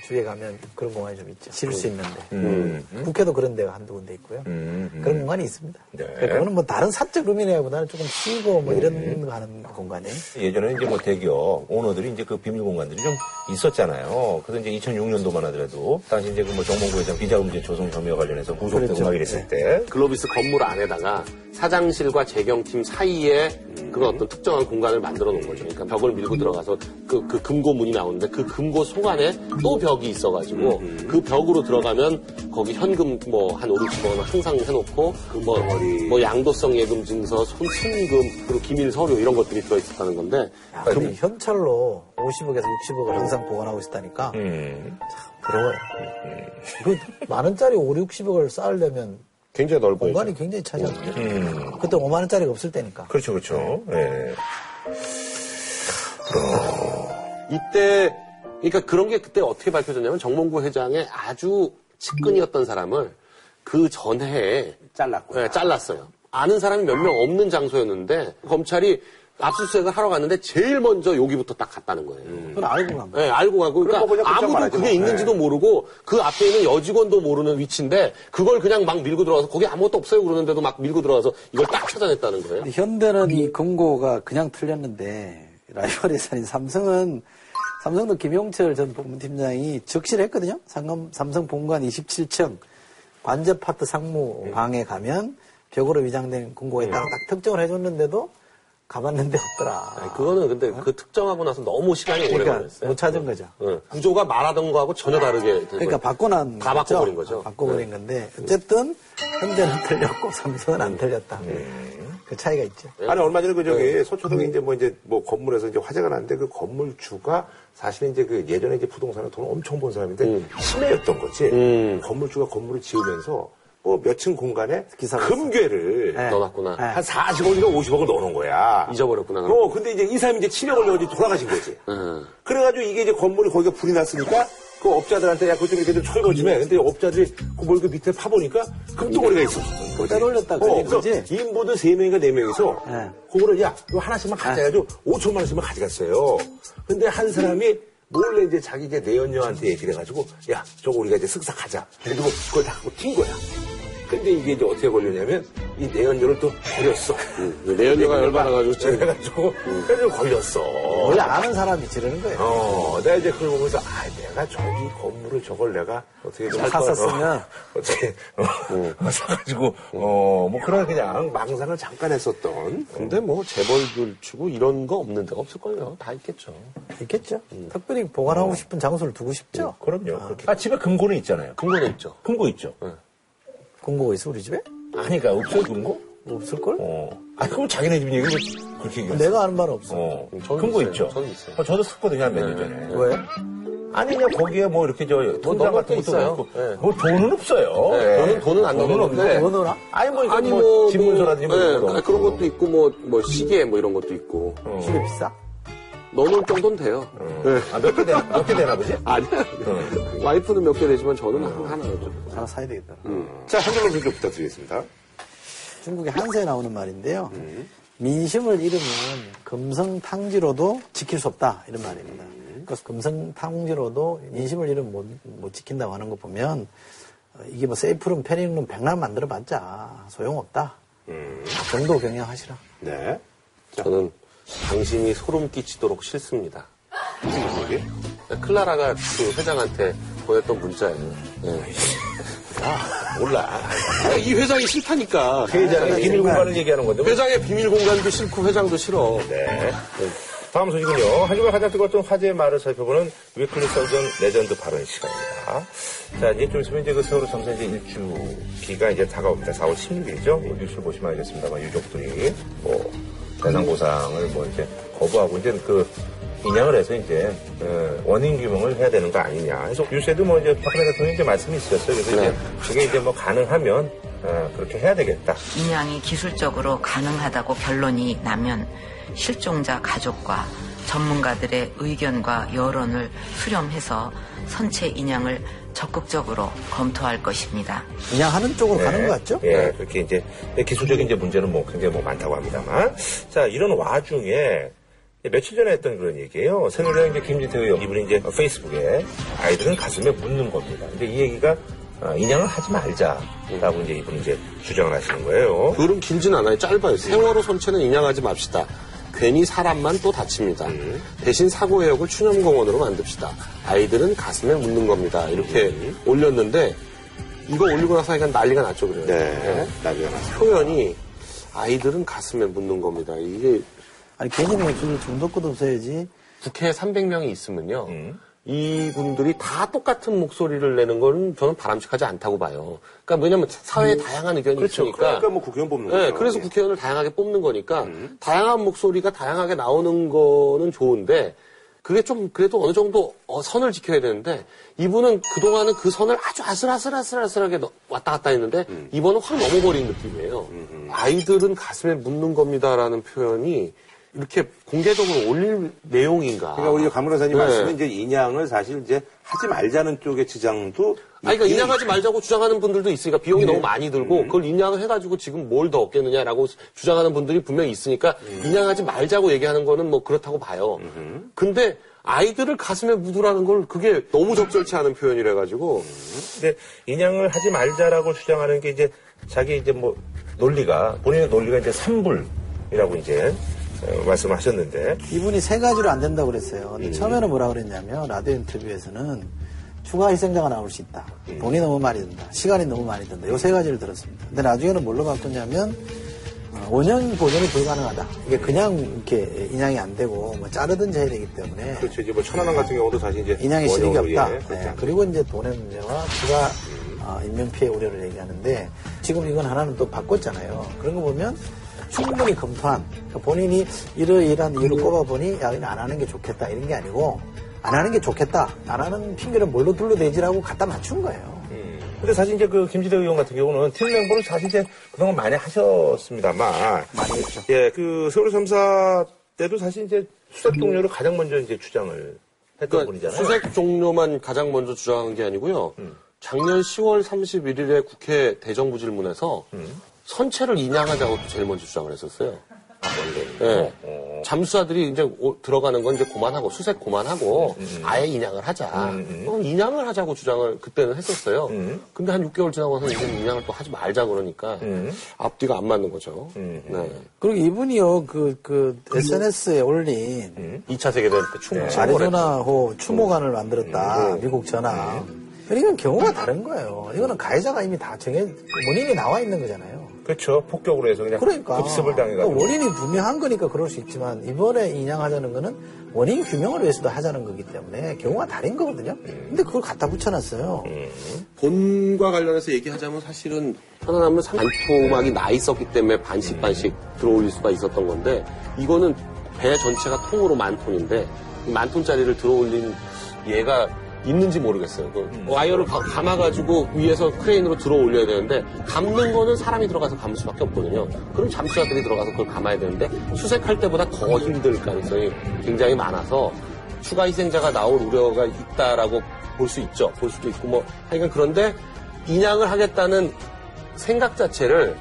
주에 가면 그런 공간이 좀 있죠. 쉴수 있는데. 음. 국회도 그런 데가 한두 군데 있고요. 음, 음. 그런 공간이 있습니다. 네. 그러니까 그거는 뭐 다른 사적 의미라기보다는 조금 쉬고 뭐 이런 거 하는 공간이에요. 예전에는 이제 뭐 대기업 오너들이 이제 그 비밀 공간들이 좀 있었잖아요. 그래서 이제 2006년도만 하더라도 당시 이제 그 뭐 정몽구 회장 비자금제 조성 혐의와 관련해서 구속되고 그랬죠. 막 이랬을 때 글로비스 건물 안에다가 사장실과 재경팀 사이에 그런 어떤 특정한 공간을 만들어 놓은 거죠. 그러니까 벽을 밀고 들어가서 그, 그 금고 문이 나오는데 그 금고 속 안에 또 벽이 있어가지고 그 벽으로 들어가면 거기 현금 뭐 한 5, 60억 원 항상 해놓고 뭐, 뭐 양도성 예금 증서, 손, 순금, 그리고 기밀 서류 이런 것들이 들어있었다는 건데 야, 근데 현찰로 50억에서 60억을 항상 보관하고 있다니까. 음. 부러워요. 그 만원짜리 5, 60억을 쌓으려면 굉장히 넓어요. 공간이 굉장히 차지하거든요. 음. 그때 5만 원짜리가 없을 때니까. 그렇죠, 그렇죠. 예. 이때 그러니까 그런 게 그때 어떻게 밝혀졌냐면 정몽구 회장의 아주 측근이었던 사람을 그 전해에 잘랐고. 네, 잘랐어요. 아는 사람이 몇 명 없는 장소였는데 검찰이 압수수색을 하러 갔는데 제일 먼저 여기부터 딱 갔다는 거예요. 그건 알고 간 거예요. 네, 알고 가고 그러니까 아무도 그게 뭐. 있는지도 모르고 그 앞에 있는 여직원도 모르는 위치인데 그걸 그냥 막 밀고 들어가서 거기 아무것도 없어요 그러는데도 막 밀고 들어가서 이걸 딱 찾아냈다는 거예요. 근데 현대는 이 금고가 그냥 틀렸는데 라이벌 회사인 삼성은 삼성도 김용철 전 본부팀장이 적시를 했거든요. 삼성, 삼성 본관 27층 관제 파트 상무 방에 가면 벽으로 위장된 금고가 있다고 딱 특정을 해줬는데도 가봤는데 없더라. 아니, 그거는 근데 그 특정하고 나서 너무 시간이 오래 그러니까 걸렸어요. 못 찾은 거죠. 네. 구조가 말하던 거하고 전혀 다르게 된 그러니까. 바꿔난 다 거죠. 바꿔버린 거죠. 바꿔버린 건데 어쨌든 현대는 틀렸고 삼성은 안 틀렸다. 그 차이가 있죠. 아니 얼마 전에 그 저기 서초동에 이제 뭐 이제 뭐 건물에서 이제 화재가 났는데 그 건물주가 사실은 이제 그 예전에 이제 부동산을 돈을 엄청 번 사람인데 치매였던 거지. 음. 건물주가 건물을 지으면서 뭐 몇 층 공간에 금괴를 네. 넣어놨구나. 네. 한 40억인가 50억을 넣어놓은 거야. 잊어버렸구나. 그럼. 어, 근데 이제 이 사람이 이제 치매 걸려가지고 돌아가신 거지. 음. 그래가지고 이게 이제 건물이 거기가 불이 났으니까 그 업자들한테 야, 그거 좀 이렇게 좀 철거 좀 해. 근데 업자들이 그뭘 그 밑에 파보니까 금덩어리가 있었어. 거지. 빼돌렸다, 어, 그래서 3명인가 4명이서 네. 그거를 야, 이거 하나씩만 가자 해가지고 5천만 원씩만 가져갔어요. 근데 한 사람이 몰래 이제 자기 이제 내연녀한테 얘기를 해가지고 야, 저거 우리가 이제 쓱싹 하자. 그리고 그걸 다 하고 튄 거야. 근데 이게 이제 어떻게 걸렸냐면 이 내연녀를 또 버렸어. 내연녀가 열받아가지고 그래가지고 그래서 걸렸어. 원래 아는 사람이 지르는 거예요. 어, 내가 이제 그걸 보면서, 아, 내가 저기 건물을 저걸 내가 어떻게 좀 샀었으면. 어, 어떻게, 어, 사가지고, 어, 뭐 그런 그냥 망상을 잠깐 했었던. 근데 뭐 재벌들 치고 이런 거 없는 데가 없을 걸요. 다 있겠죠. 있겠죠. 특별히 보관하고 싶은 장소를 두고 싶죠. 그럼요. 그렇게. 아, 집에 금고는 있잖아요. 근거는 있죠. 금고 있죠. 금고가 있어 우리 집에? 아니, 그러니까 없어요, 금고? 없을걸? 어. 아, 그럼 자기네 집 얘기를 그렇게 얘기했어. 내가 아는 바는 없어. 어. 금고 있어요. 있죠. 저는 있어요. 어, 저도 썼거든요, 한 몇년 전에. 왜? 아니, 그냥 거기에 뭐 이렇게 저 통장 넣을 같은 게 것도 있어요. 있고. 네. 뭐 돈은 없어요. 네, 예. 돈은- 돈은 안 돈은. 없는데. 뭐 넣어놔? 아니, 뭐, 아니 뭐, 뭐 집문서라든지 뭐 네, 거. 아니, 그런 것도 있고 뭐, 뭐 시계 뭐 이런 것도 있고 집에 비싸? 넣어놓을 정도는 돼요. 네. 아, 몇 개 되나, 몇개 되나 보지? 아니야. 와이프는 몇 개 되지만 저는 한- 하나죠. 하나 사야 되겠다. 자, 한줄로 좀 부탁드리겠습니다. 중국의 한서에 나오는 말인데요. 민심을 잃으면 금성탕지로도 지킬 수 없다 이런 말입니다. 그래서 금성탕지로도 민심을 잃으면 못, 못 지킨다고 하는 거 보면 어, 이게 뭐 세이프룸, 패닝룸 백날 만들어봤자 소용없다. 정도 경영하시라. 네. 저는 당신이 소름 끼치도록 싫습니다. 무슨 소리? 클라라가 그 회장한테 보냈던 문자예요. 예. 몰라. 이 회장이 싫다니까. 회장의 비밀 공간을 얘기하는 건데. 뭐. 회장의 비밀 공간도 싫고 회장도 싫어. 네. 다음 소식은요. 한 주간 가장 뜨거웠던 화제의 말을 살펴보는 weekly 설전 레전드 발언 시간입니다. 자, 이제 좀 있으면 이제 그 세월호 참사 이제 일주기가 이제 다가옵니다. 4월 16일이죠. 뭐 뉴스를 보시면 알겠습니다만 유족들이 뭐 대상 보상을 뭐 이제 거부하고 이제 그 인양을 해서 이제 어, 원인 규명을 해야 되는 거 아니냐. 그래서 뉴스에도 뭐 이제 박근혜 대통령이 이제 말씀이 있었어요. 그래서 이제 그게 이제 뭐 가능하면 어, 그렇게 해야 되겠다. 인양이 기술적으로 가능하다고 결론이 나면 실종자 가족과 전문가들의 의견과 여론을 수렴해서 선체 인양을 적극적으로 검토할 것입니다. 인양하는 쪽으로 가는 네. 것 같죠? 예, 그렇게 이제 근데 기술적인 이제 문제는 뭐 굉장히 뭐 많다고 합니다만, 자 이런 와중에 며칠 전에 했던 그런 얘기예요. 새누리당 이제 김진태 의원 이분이 이제 페이스북에 아이들은 가슴에 묻는 겁니다. 근데 이 얘기가 어, 인양을 하지 말자라고 이제 이분이 이제 주장을 하시는 거예요. 글은 길진 않아요. 짧아요. 세월호 선체는 인양하지 맙시다. 괜히 사람만 또 다칩니다. 대신 사고해역을 추념공원으로 만듭시다. 아이들은 가슴에 묻는 겁니다. 이렇게 올렸는데 이거 올리고 나서 약간 난리가 났죠. 그래요. 네, 나중에 나서. 표현이 아이들은 가슴에 묻는 겁니다. 이게 아니 괜히 목소리를 좀 덮고 뒀어야지. 국회에 300명이 있으면요. 이 분들이 다 똑같은 목소리를 내는 건 저는 바람직하지 않다고 봐요. 그러니까 왜냐면 사회에 다양한 의견이 그렇죠. 있으니까. 그러니까 뭐 국회의원 뽑는 거죠. 네, 그래서 국회의원을 다양하게 뽑는 거니까 음. 다양한 목소리가 다양하게 나오는 거는 좋은데 그게 좀 그래도 어느 정도 어, 선을 지켜야 되는데 이분은 그동안은 그 선을 아주 아슬아슬아슬아슬하게 넣- 왔다 갔다 했는데 음. 이번은 확 넘어버린 느낌이에요. 아이들은 가슴에 묻는 겁니다라는 표현이 이렇게 공개적으로 올릴 내용인가. 그러니까 우리 감문호사님 네. 말씀은 이제 인양을 사실 이제 하지 말자는 쪽의 주장도 아니, 그러니까 인양하지 말자고 주장하는 분들도 있으니까 비용이 네. 너무 많이 들고 음. 그걸 인양을 해가지고 지금 뭘 더 얻겠느냐라고 주장하는 분들이 분명히 있으니까 음. 인양하지 말자고 얘기하는 거는 뭐 그렇다고 봐요. 근데 아이들을 가슴에 묻으라는 걸 그게 너무 적절치 않은 표현이라 가지고 근데 인양을 하지 말자라고 주장하는 게 이제 자기 이제 뭐 논리가 본인의 논리가 이제 삼불이라고 이제 어, 말씀하셨는데 이분이 세 가지로 안 된다고 그랬어요. 음. 근데 처음에는 뭐라 그랬냐면 라디오 인터뷰에서는 추가 희생자가 나올 수 있다. 돈이 너무 많이 든다. 시간이 너무 많이 든다. 요 세 가지를 들었습니다. 근데 나중에는 뭘로 바꿨냐면 어, 원형 보존이 불가능하다. 이게 그냥 이렇게 인양이 안 되고 뭐 자르든지 해야 되기 때문에 그렇죠 이제 뭐 천안함 같은 경우도 사실 이제 인양의 실익이 없다. 예, 네, 않- 그리고 이제 돈의 문제와 추가 어, 인명피해 우려를 얘기하는데 지금 이건 하나는 또 바꿨잖아요. 그런 거 보면 충분히 검토한 그러니까 본인이 이러이러한 이유로 꼽아보니 야 이거 안 하는 게 좋겠다 이런 게 아니고 안 하는 게 좋겠다 안 하는 핑계를 뭘로 둘러대지라고 갖다 맞춘 거예요. 근데 사실 이제 그 김지대 의원 같은 경우는 팀 멤버를 사실 이제 그동안 많이 하셨습니다만 많이 했죠. 예, 그 세월호 참사 때도 사실 이제 수색 동료를 가장 먼저 이제 주장을 했던 그러니까 분이잖아요. 수색 종료만 가장 먼저 주장한 게 아니고요. 작년 10월 31일에 국회 대정부질문에서 선체를 인양하자고 또 제일 먼저 주장을 했었어요. 예. 잠수사들이 이제 오- 들어가는 건 이제 그만하고 수색 그만하고 아예 인양을 하자. 그럼 인양을 하자고 주장을 그때는 했었어요. 근데 한 6개월 지나고서 이제 인양을 또 하지 말자 그러니까 앞뒤가 안 맞는 거죠. 네. 그리고 이분이요 그, 그 SNS에 올린 2차 세계대전 때 성공을 했죠. 아리조나호 추모관을 만들었다. 미국 전함. 이건 경우가 다른 거예요. 이거는 가해자가 이미 다 정해, 원인이 나와 있는 거잖아요. 그렇죠. 폭격으로 해서 그냥 그러니까. 급습을 당해가지고. 그러니까 원인이 분명한 거니까 그럴 수 있지만 이번에 인양하자는 거는 원인 규명을 위해서도 하자는 거기 때문에 경우가 다른 거거든요. 근데 그걸 갖다 붙여놨어요. 본과 관련해서 얘기하자면 사실은 편안하면 반토막이 나 있었기 때문에 반씩 반씩 들어올릴 수가 있었던 건데 이거는 배 전체가 통으로 만 톤인데 이만 톤짜리를 들어올린 얘가 있는지 모르겠어요. 그 와이어를 가- 감아가지고 위에서 크레인으로 들어 올려야 되는데 감는 거는 사람이 들어가서 감을 수밖에 없거든요. 그럼 잠수사들이 들어가서 그걸 감아야 되는데 수색할 때보다 더 힘들 가능성이 굉장히 많아서 추가 희생자가 나올 우려가 있다라고 볼 수 있죠. 볼 수도 있고 뭐 하여간 그런데 인양을 하겠다는 생각 자체를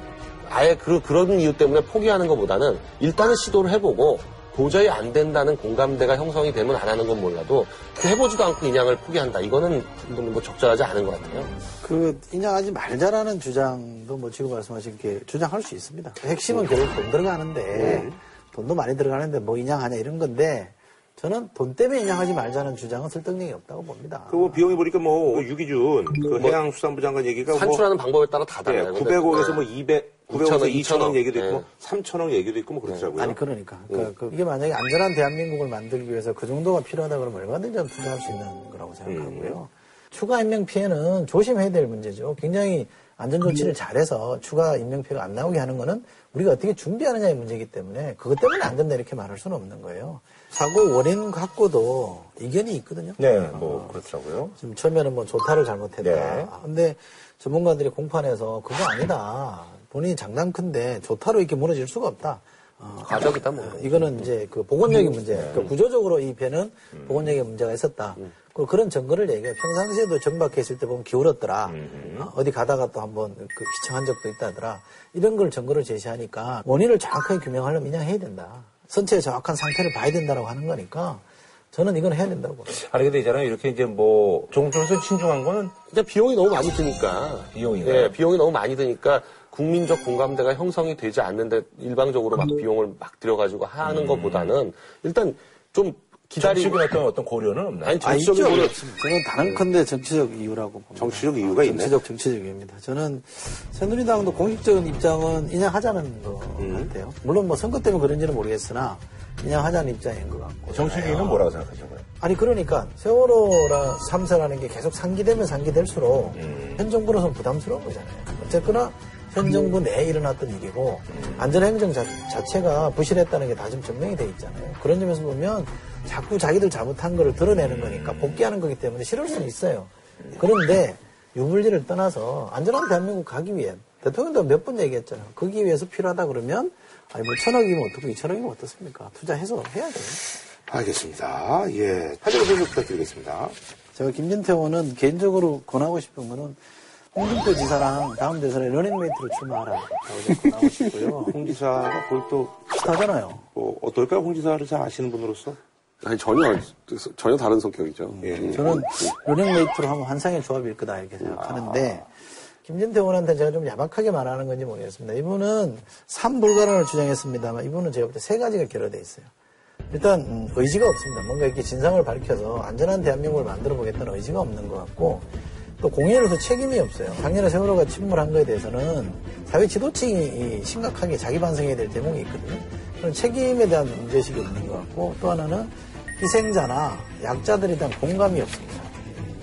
아예 그, 그런 이유 때문에 포기하는 것보다는 일단은 시도를 해보고 도저히 안 된다는 공감대가 형성이 되면 안 하는 건 몰라도 그 해보지도 않고 인양을 포기한다. 이거는 뭐 적절하지 않은 것 같아요. 그 인양하지 말자라는 주장도 뭐 지금 말씀하신 게 주장할 수 있습니다. 핵심은 결국 돈 들어가는데 돈도 많이 들어가는데 뭐 인양하냐 이런 건데 저는 돈 때문에 인양하지 말자는 주장은 설득력이 없다고 봅니다. 그뭐 비용이 보니까 뭐 유기준 그 해양수산부 장관 얘기가 뭐 산출하는 방법에 따라 다 예, 달라요. 900억에서 뭐 200, 900억에서 2,000억, 2천억 얘기도 있고 예. 3천억 얘기도 있고 뭐 그렇더라고요. 아니 그러니까 그, 그 이게 만약에 안전한 대한민국을 만들기 위해서 그 정도가 필요하다 그러면 얼마든지 투자할 수 있는 거라고 생각하고요. 추가 인명 피해는 조심해야 될 문제죠. 굉장히 안전 조치를 잘해서 추가 인명 피해가 안 나오게 하는 거는 우리가 어떻게 준비하느냐의 문제이기 때문에 그것 때문에 안 된다 이렇게 말할 수는 없는 거예요. 사고 원인 갖고도 이견이 있거든요. 네, 뭐 그렇더라고요. 지금 처음에는 뭐 조타를 잘못했다. 네. 근데 전문가들이 공판에서 그거 아니다. 본인이 장난 큰데 조타로 이렇게 무너질 수가 없다. 어, 과적이다, 뭐. 어, 이거는 이제 그 보건력의 문제. 그러니까 구조적으로 이 배는 보건력의 문제가 있었다. 그 그런 증거를 얘기해요. 평상시에도 정박해 있을 때 보면 기울었더라. 어, 어디 가다가 또 한번 그 휘청한 적도 있다더라. 이런 걸 증거를 제시하니까 원인을 정확하게 규명하려면 인양해야 된다. 선체의 정확한 상태를 봐야 된다라고 하는 거니까 저는 이건 해야 된다고 봅니다. 아니 근데 있잖아요. 이렇게 이제 뭐 정부에서 신중한 거는 근데 비용이 너무 많이 드니까. 비용이요? 예, 비용이 너무 많이 드니까 국민적 공감대가 형성이 되지 않는데 일방적으로 막 비용을 막 들여가지고 하는 것보다는 일단 좀 기다리고. 정치적인 어떤 어떤 고려는 없나요? 아니, 아, 정치적인 있죠. 고려. 저는 단언컨대 정치적 이유라고 봅니다. 정치적 이유가 있네. 정치적, 정치적 이유입니다. 저는 새누리당도 공식적인 입장은 인양하자는 것 같아요. 물론 뭐 선거 때문에 그런지는 모르겠으나 인양하자는 입장인 것 같고. 정치인은 뭐라고 생각하시는 거예요? 아니 그러니까 세월호라 3사라는 게 계속 상기되면 상기될수록 현 정부로서는 부담스러운 거잖아요. 어쨌거나 현 정부 내에 일어났던 일이고 안전행정 자, 자체가 부실했다는 게다 지금 증명이 돼 있잖아요. 그런 점에서 보면 자꾸 자기들 잘못한 거를 드러내는 거니까 복귀하는 거기 때문에 싫을 수는 있어요. 그런데 유불리를 떠나서 안전한 대한민국 가기 위해 대통령도 몇 번 얘기했잖아요. 거기 위해서 필요하다 그러면 아니 뭐 천억이면 어떻고 이천억이면 어떻습니까? 투자해서 해야 돼요. 알겠습니다. 예. 한정 선수 부탁드리겠습니다. 제가 김진태 의원은 개인적으로 권하고 싶은 거는 홍준표 지사랑 다음 대선에 러닝메이트로 출마하라고 좀 권하고 싶고요. 홍 지사가 그걸 또, 비슷하잖아요. 뭐 어떨까요? 홍 지사를 잘 아시는 분으로서? 아니, 전혀, 전혀 다른 성격이죠. 예. 저는 러닝메이트로 하면 환상의 조합일 거다 이렇게 생각하는데 김진태 의원한테 제가 좀 야박하게 말하는 건지 모르겠습니다. 이분은 삼불가능을 주장했습니다만 이분은 제가 볼 때 세 가지가 결여돼 있어요. 일단 음, 의지가 없습니다. 뭔가 이렇게 진상을 밝혀서 안전한 대한민국을 만들어 보겠다는 의지가 없는 것 같고 또 공연으로서 책임이 없어요. 작년에 세월호가 침몰한 거에 대해서는 사회 지도층이 심각하게 자기 반성해야 될 대목이 있거든요. 그런 책임에 대한 문제의식이 없는 것 같고 또 하나는 희생자나 약자들에 대한 공감이 없습니다.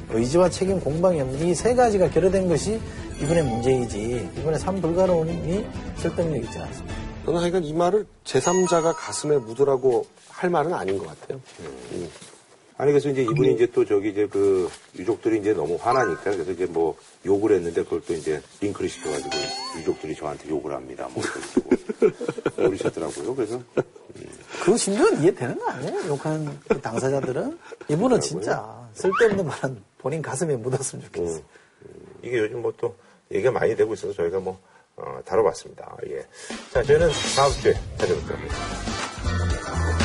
의지와 책임, 공방이 없는 이 세 가지가 결여된 것이 이번의 문제이지 이번에 삼불가론이 설득력 있지 않습니다. 저는 하여간 이 말을 제3자가 가슴에 묻으라고 할 말은 아닌 것 같아요. 아니, 그래서 이제 이분이 이제 또 저기 이제 그 유족들이 이제 너무 화나니까 그래서 이제 뭐 욕을 했는데 그걸 또 이제 링크를 시켜가지고 유족들이 저한테 욕을 합니다. 뭐 그러시고 그러셨더라고요. 그래서 그 심정은 이해되는 거 아니에요? 욕한 그 당사자들은? 이분은 진짜 쓸데없는 말은 본인 가슴에 묻었으면 좋겠어요. 이게 요즘 뭐 또 얘기가 많이 되고 있어서 저희가 뭐 어, 다뤄봤습니다. 예. 자, 저희는 다음 주에 찾아뵙도록 하겠습니다.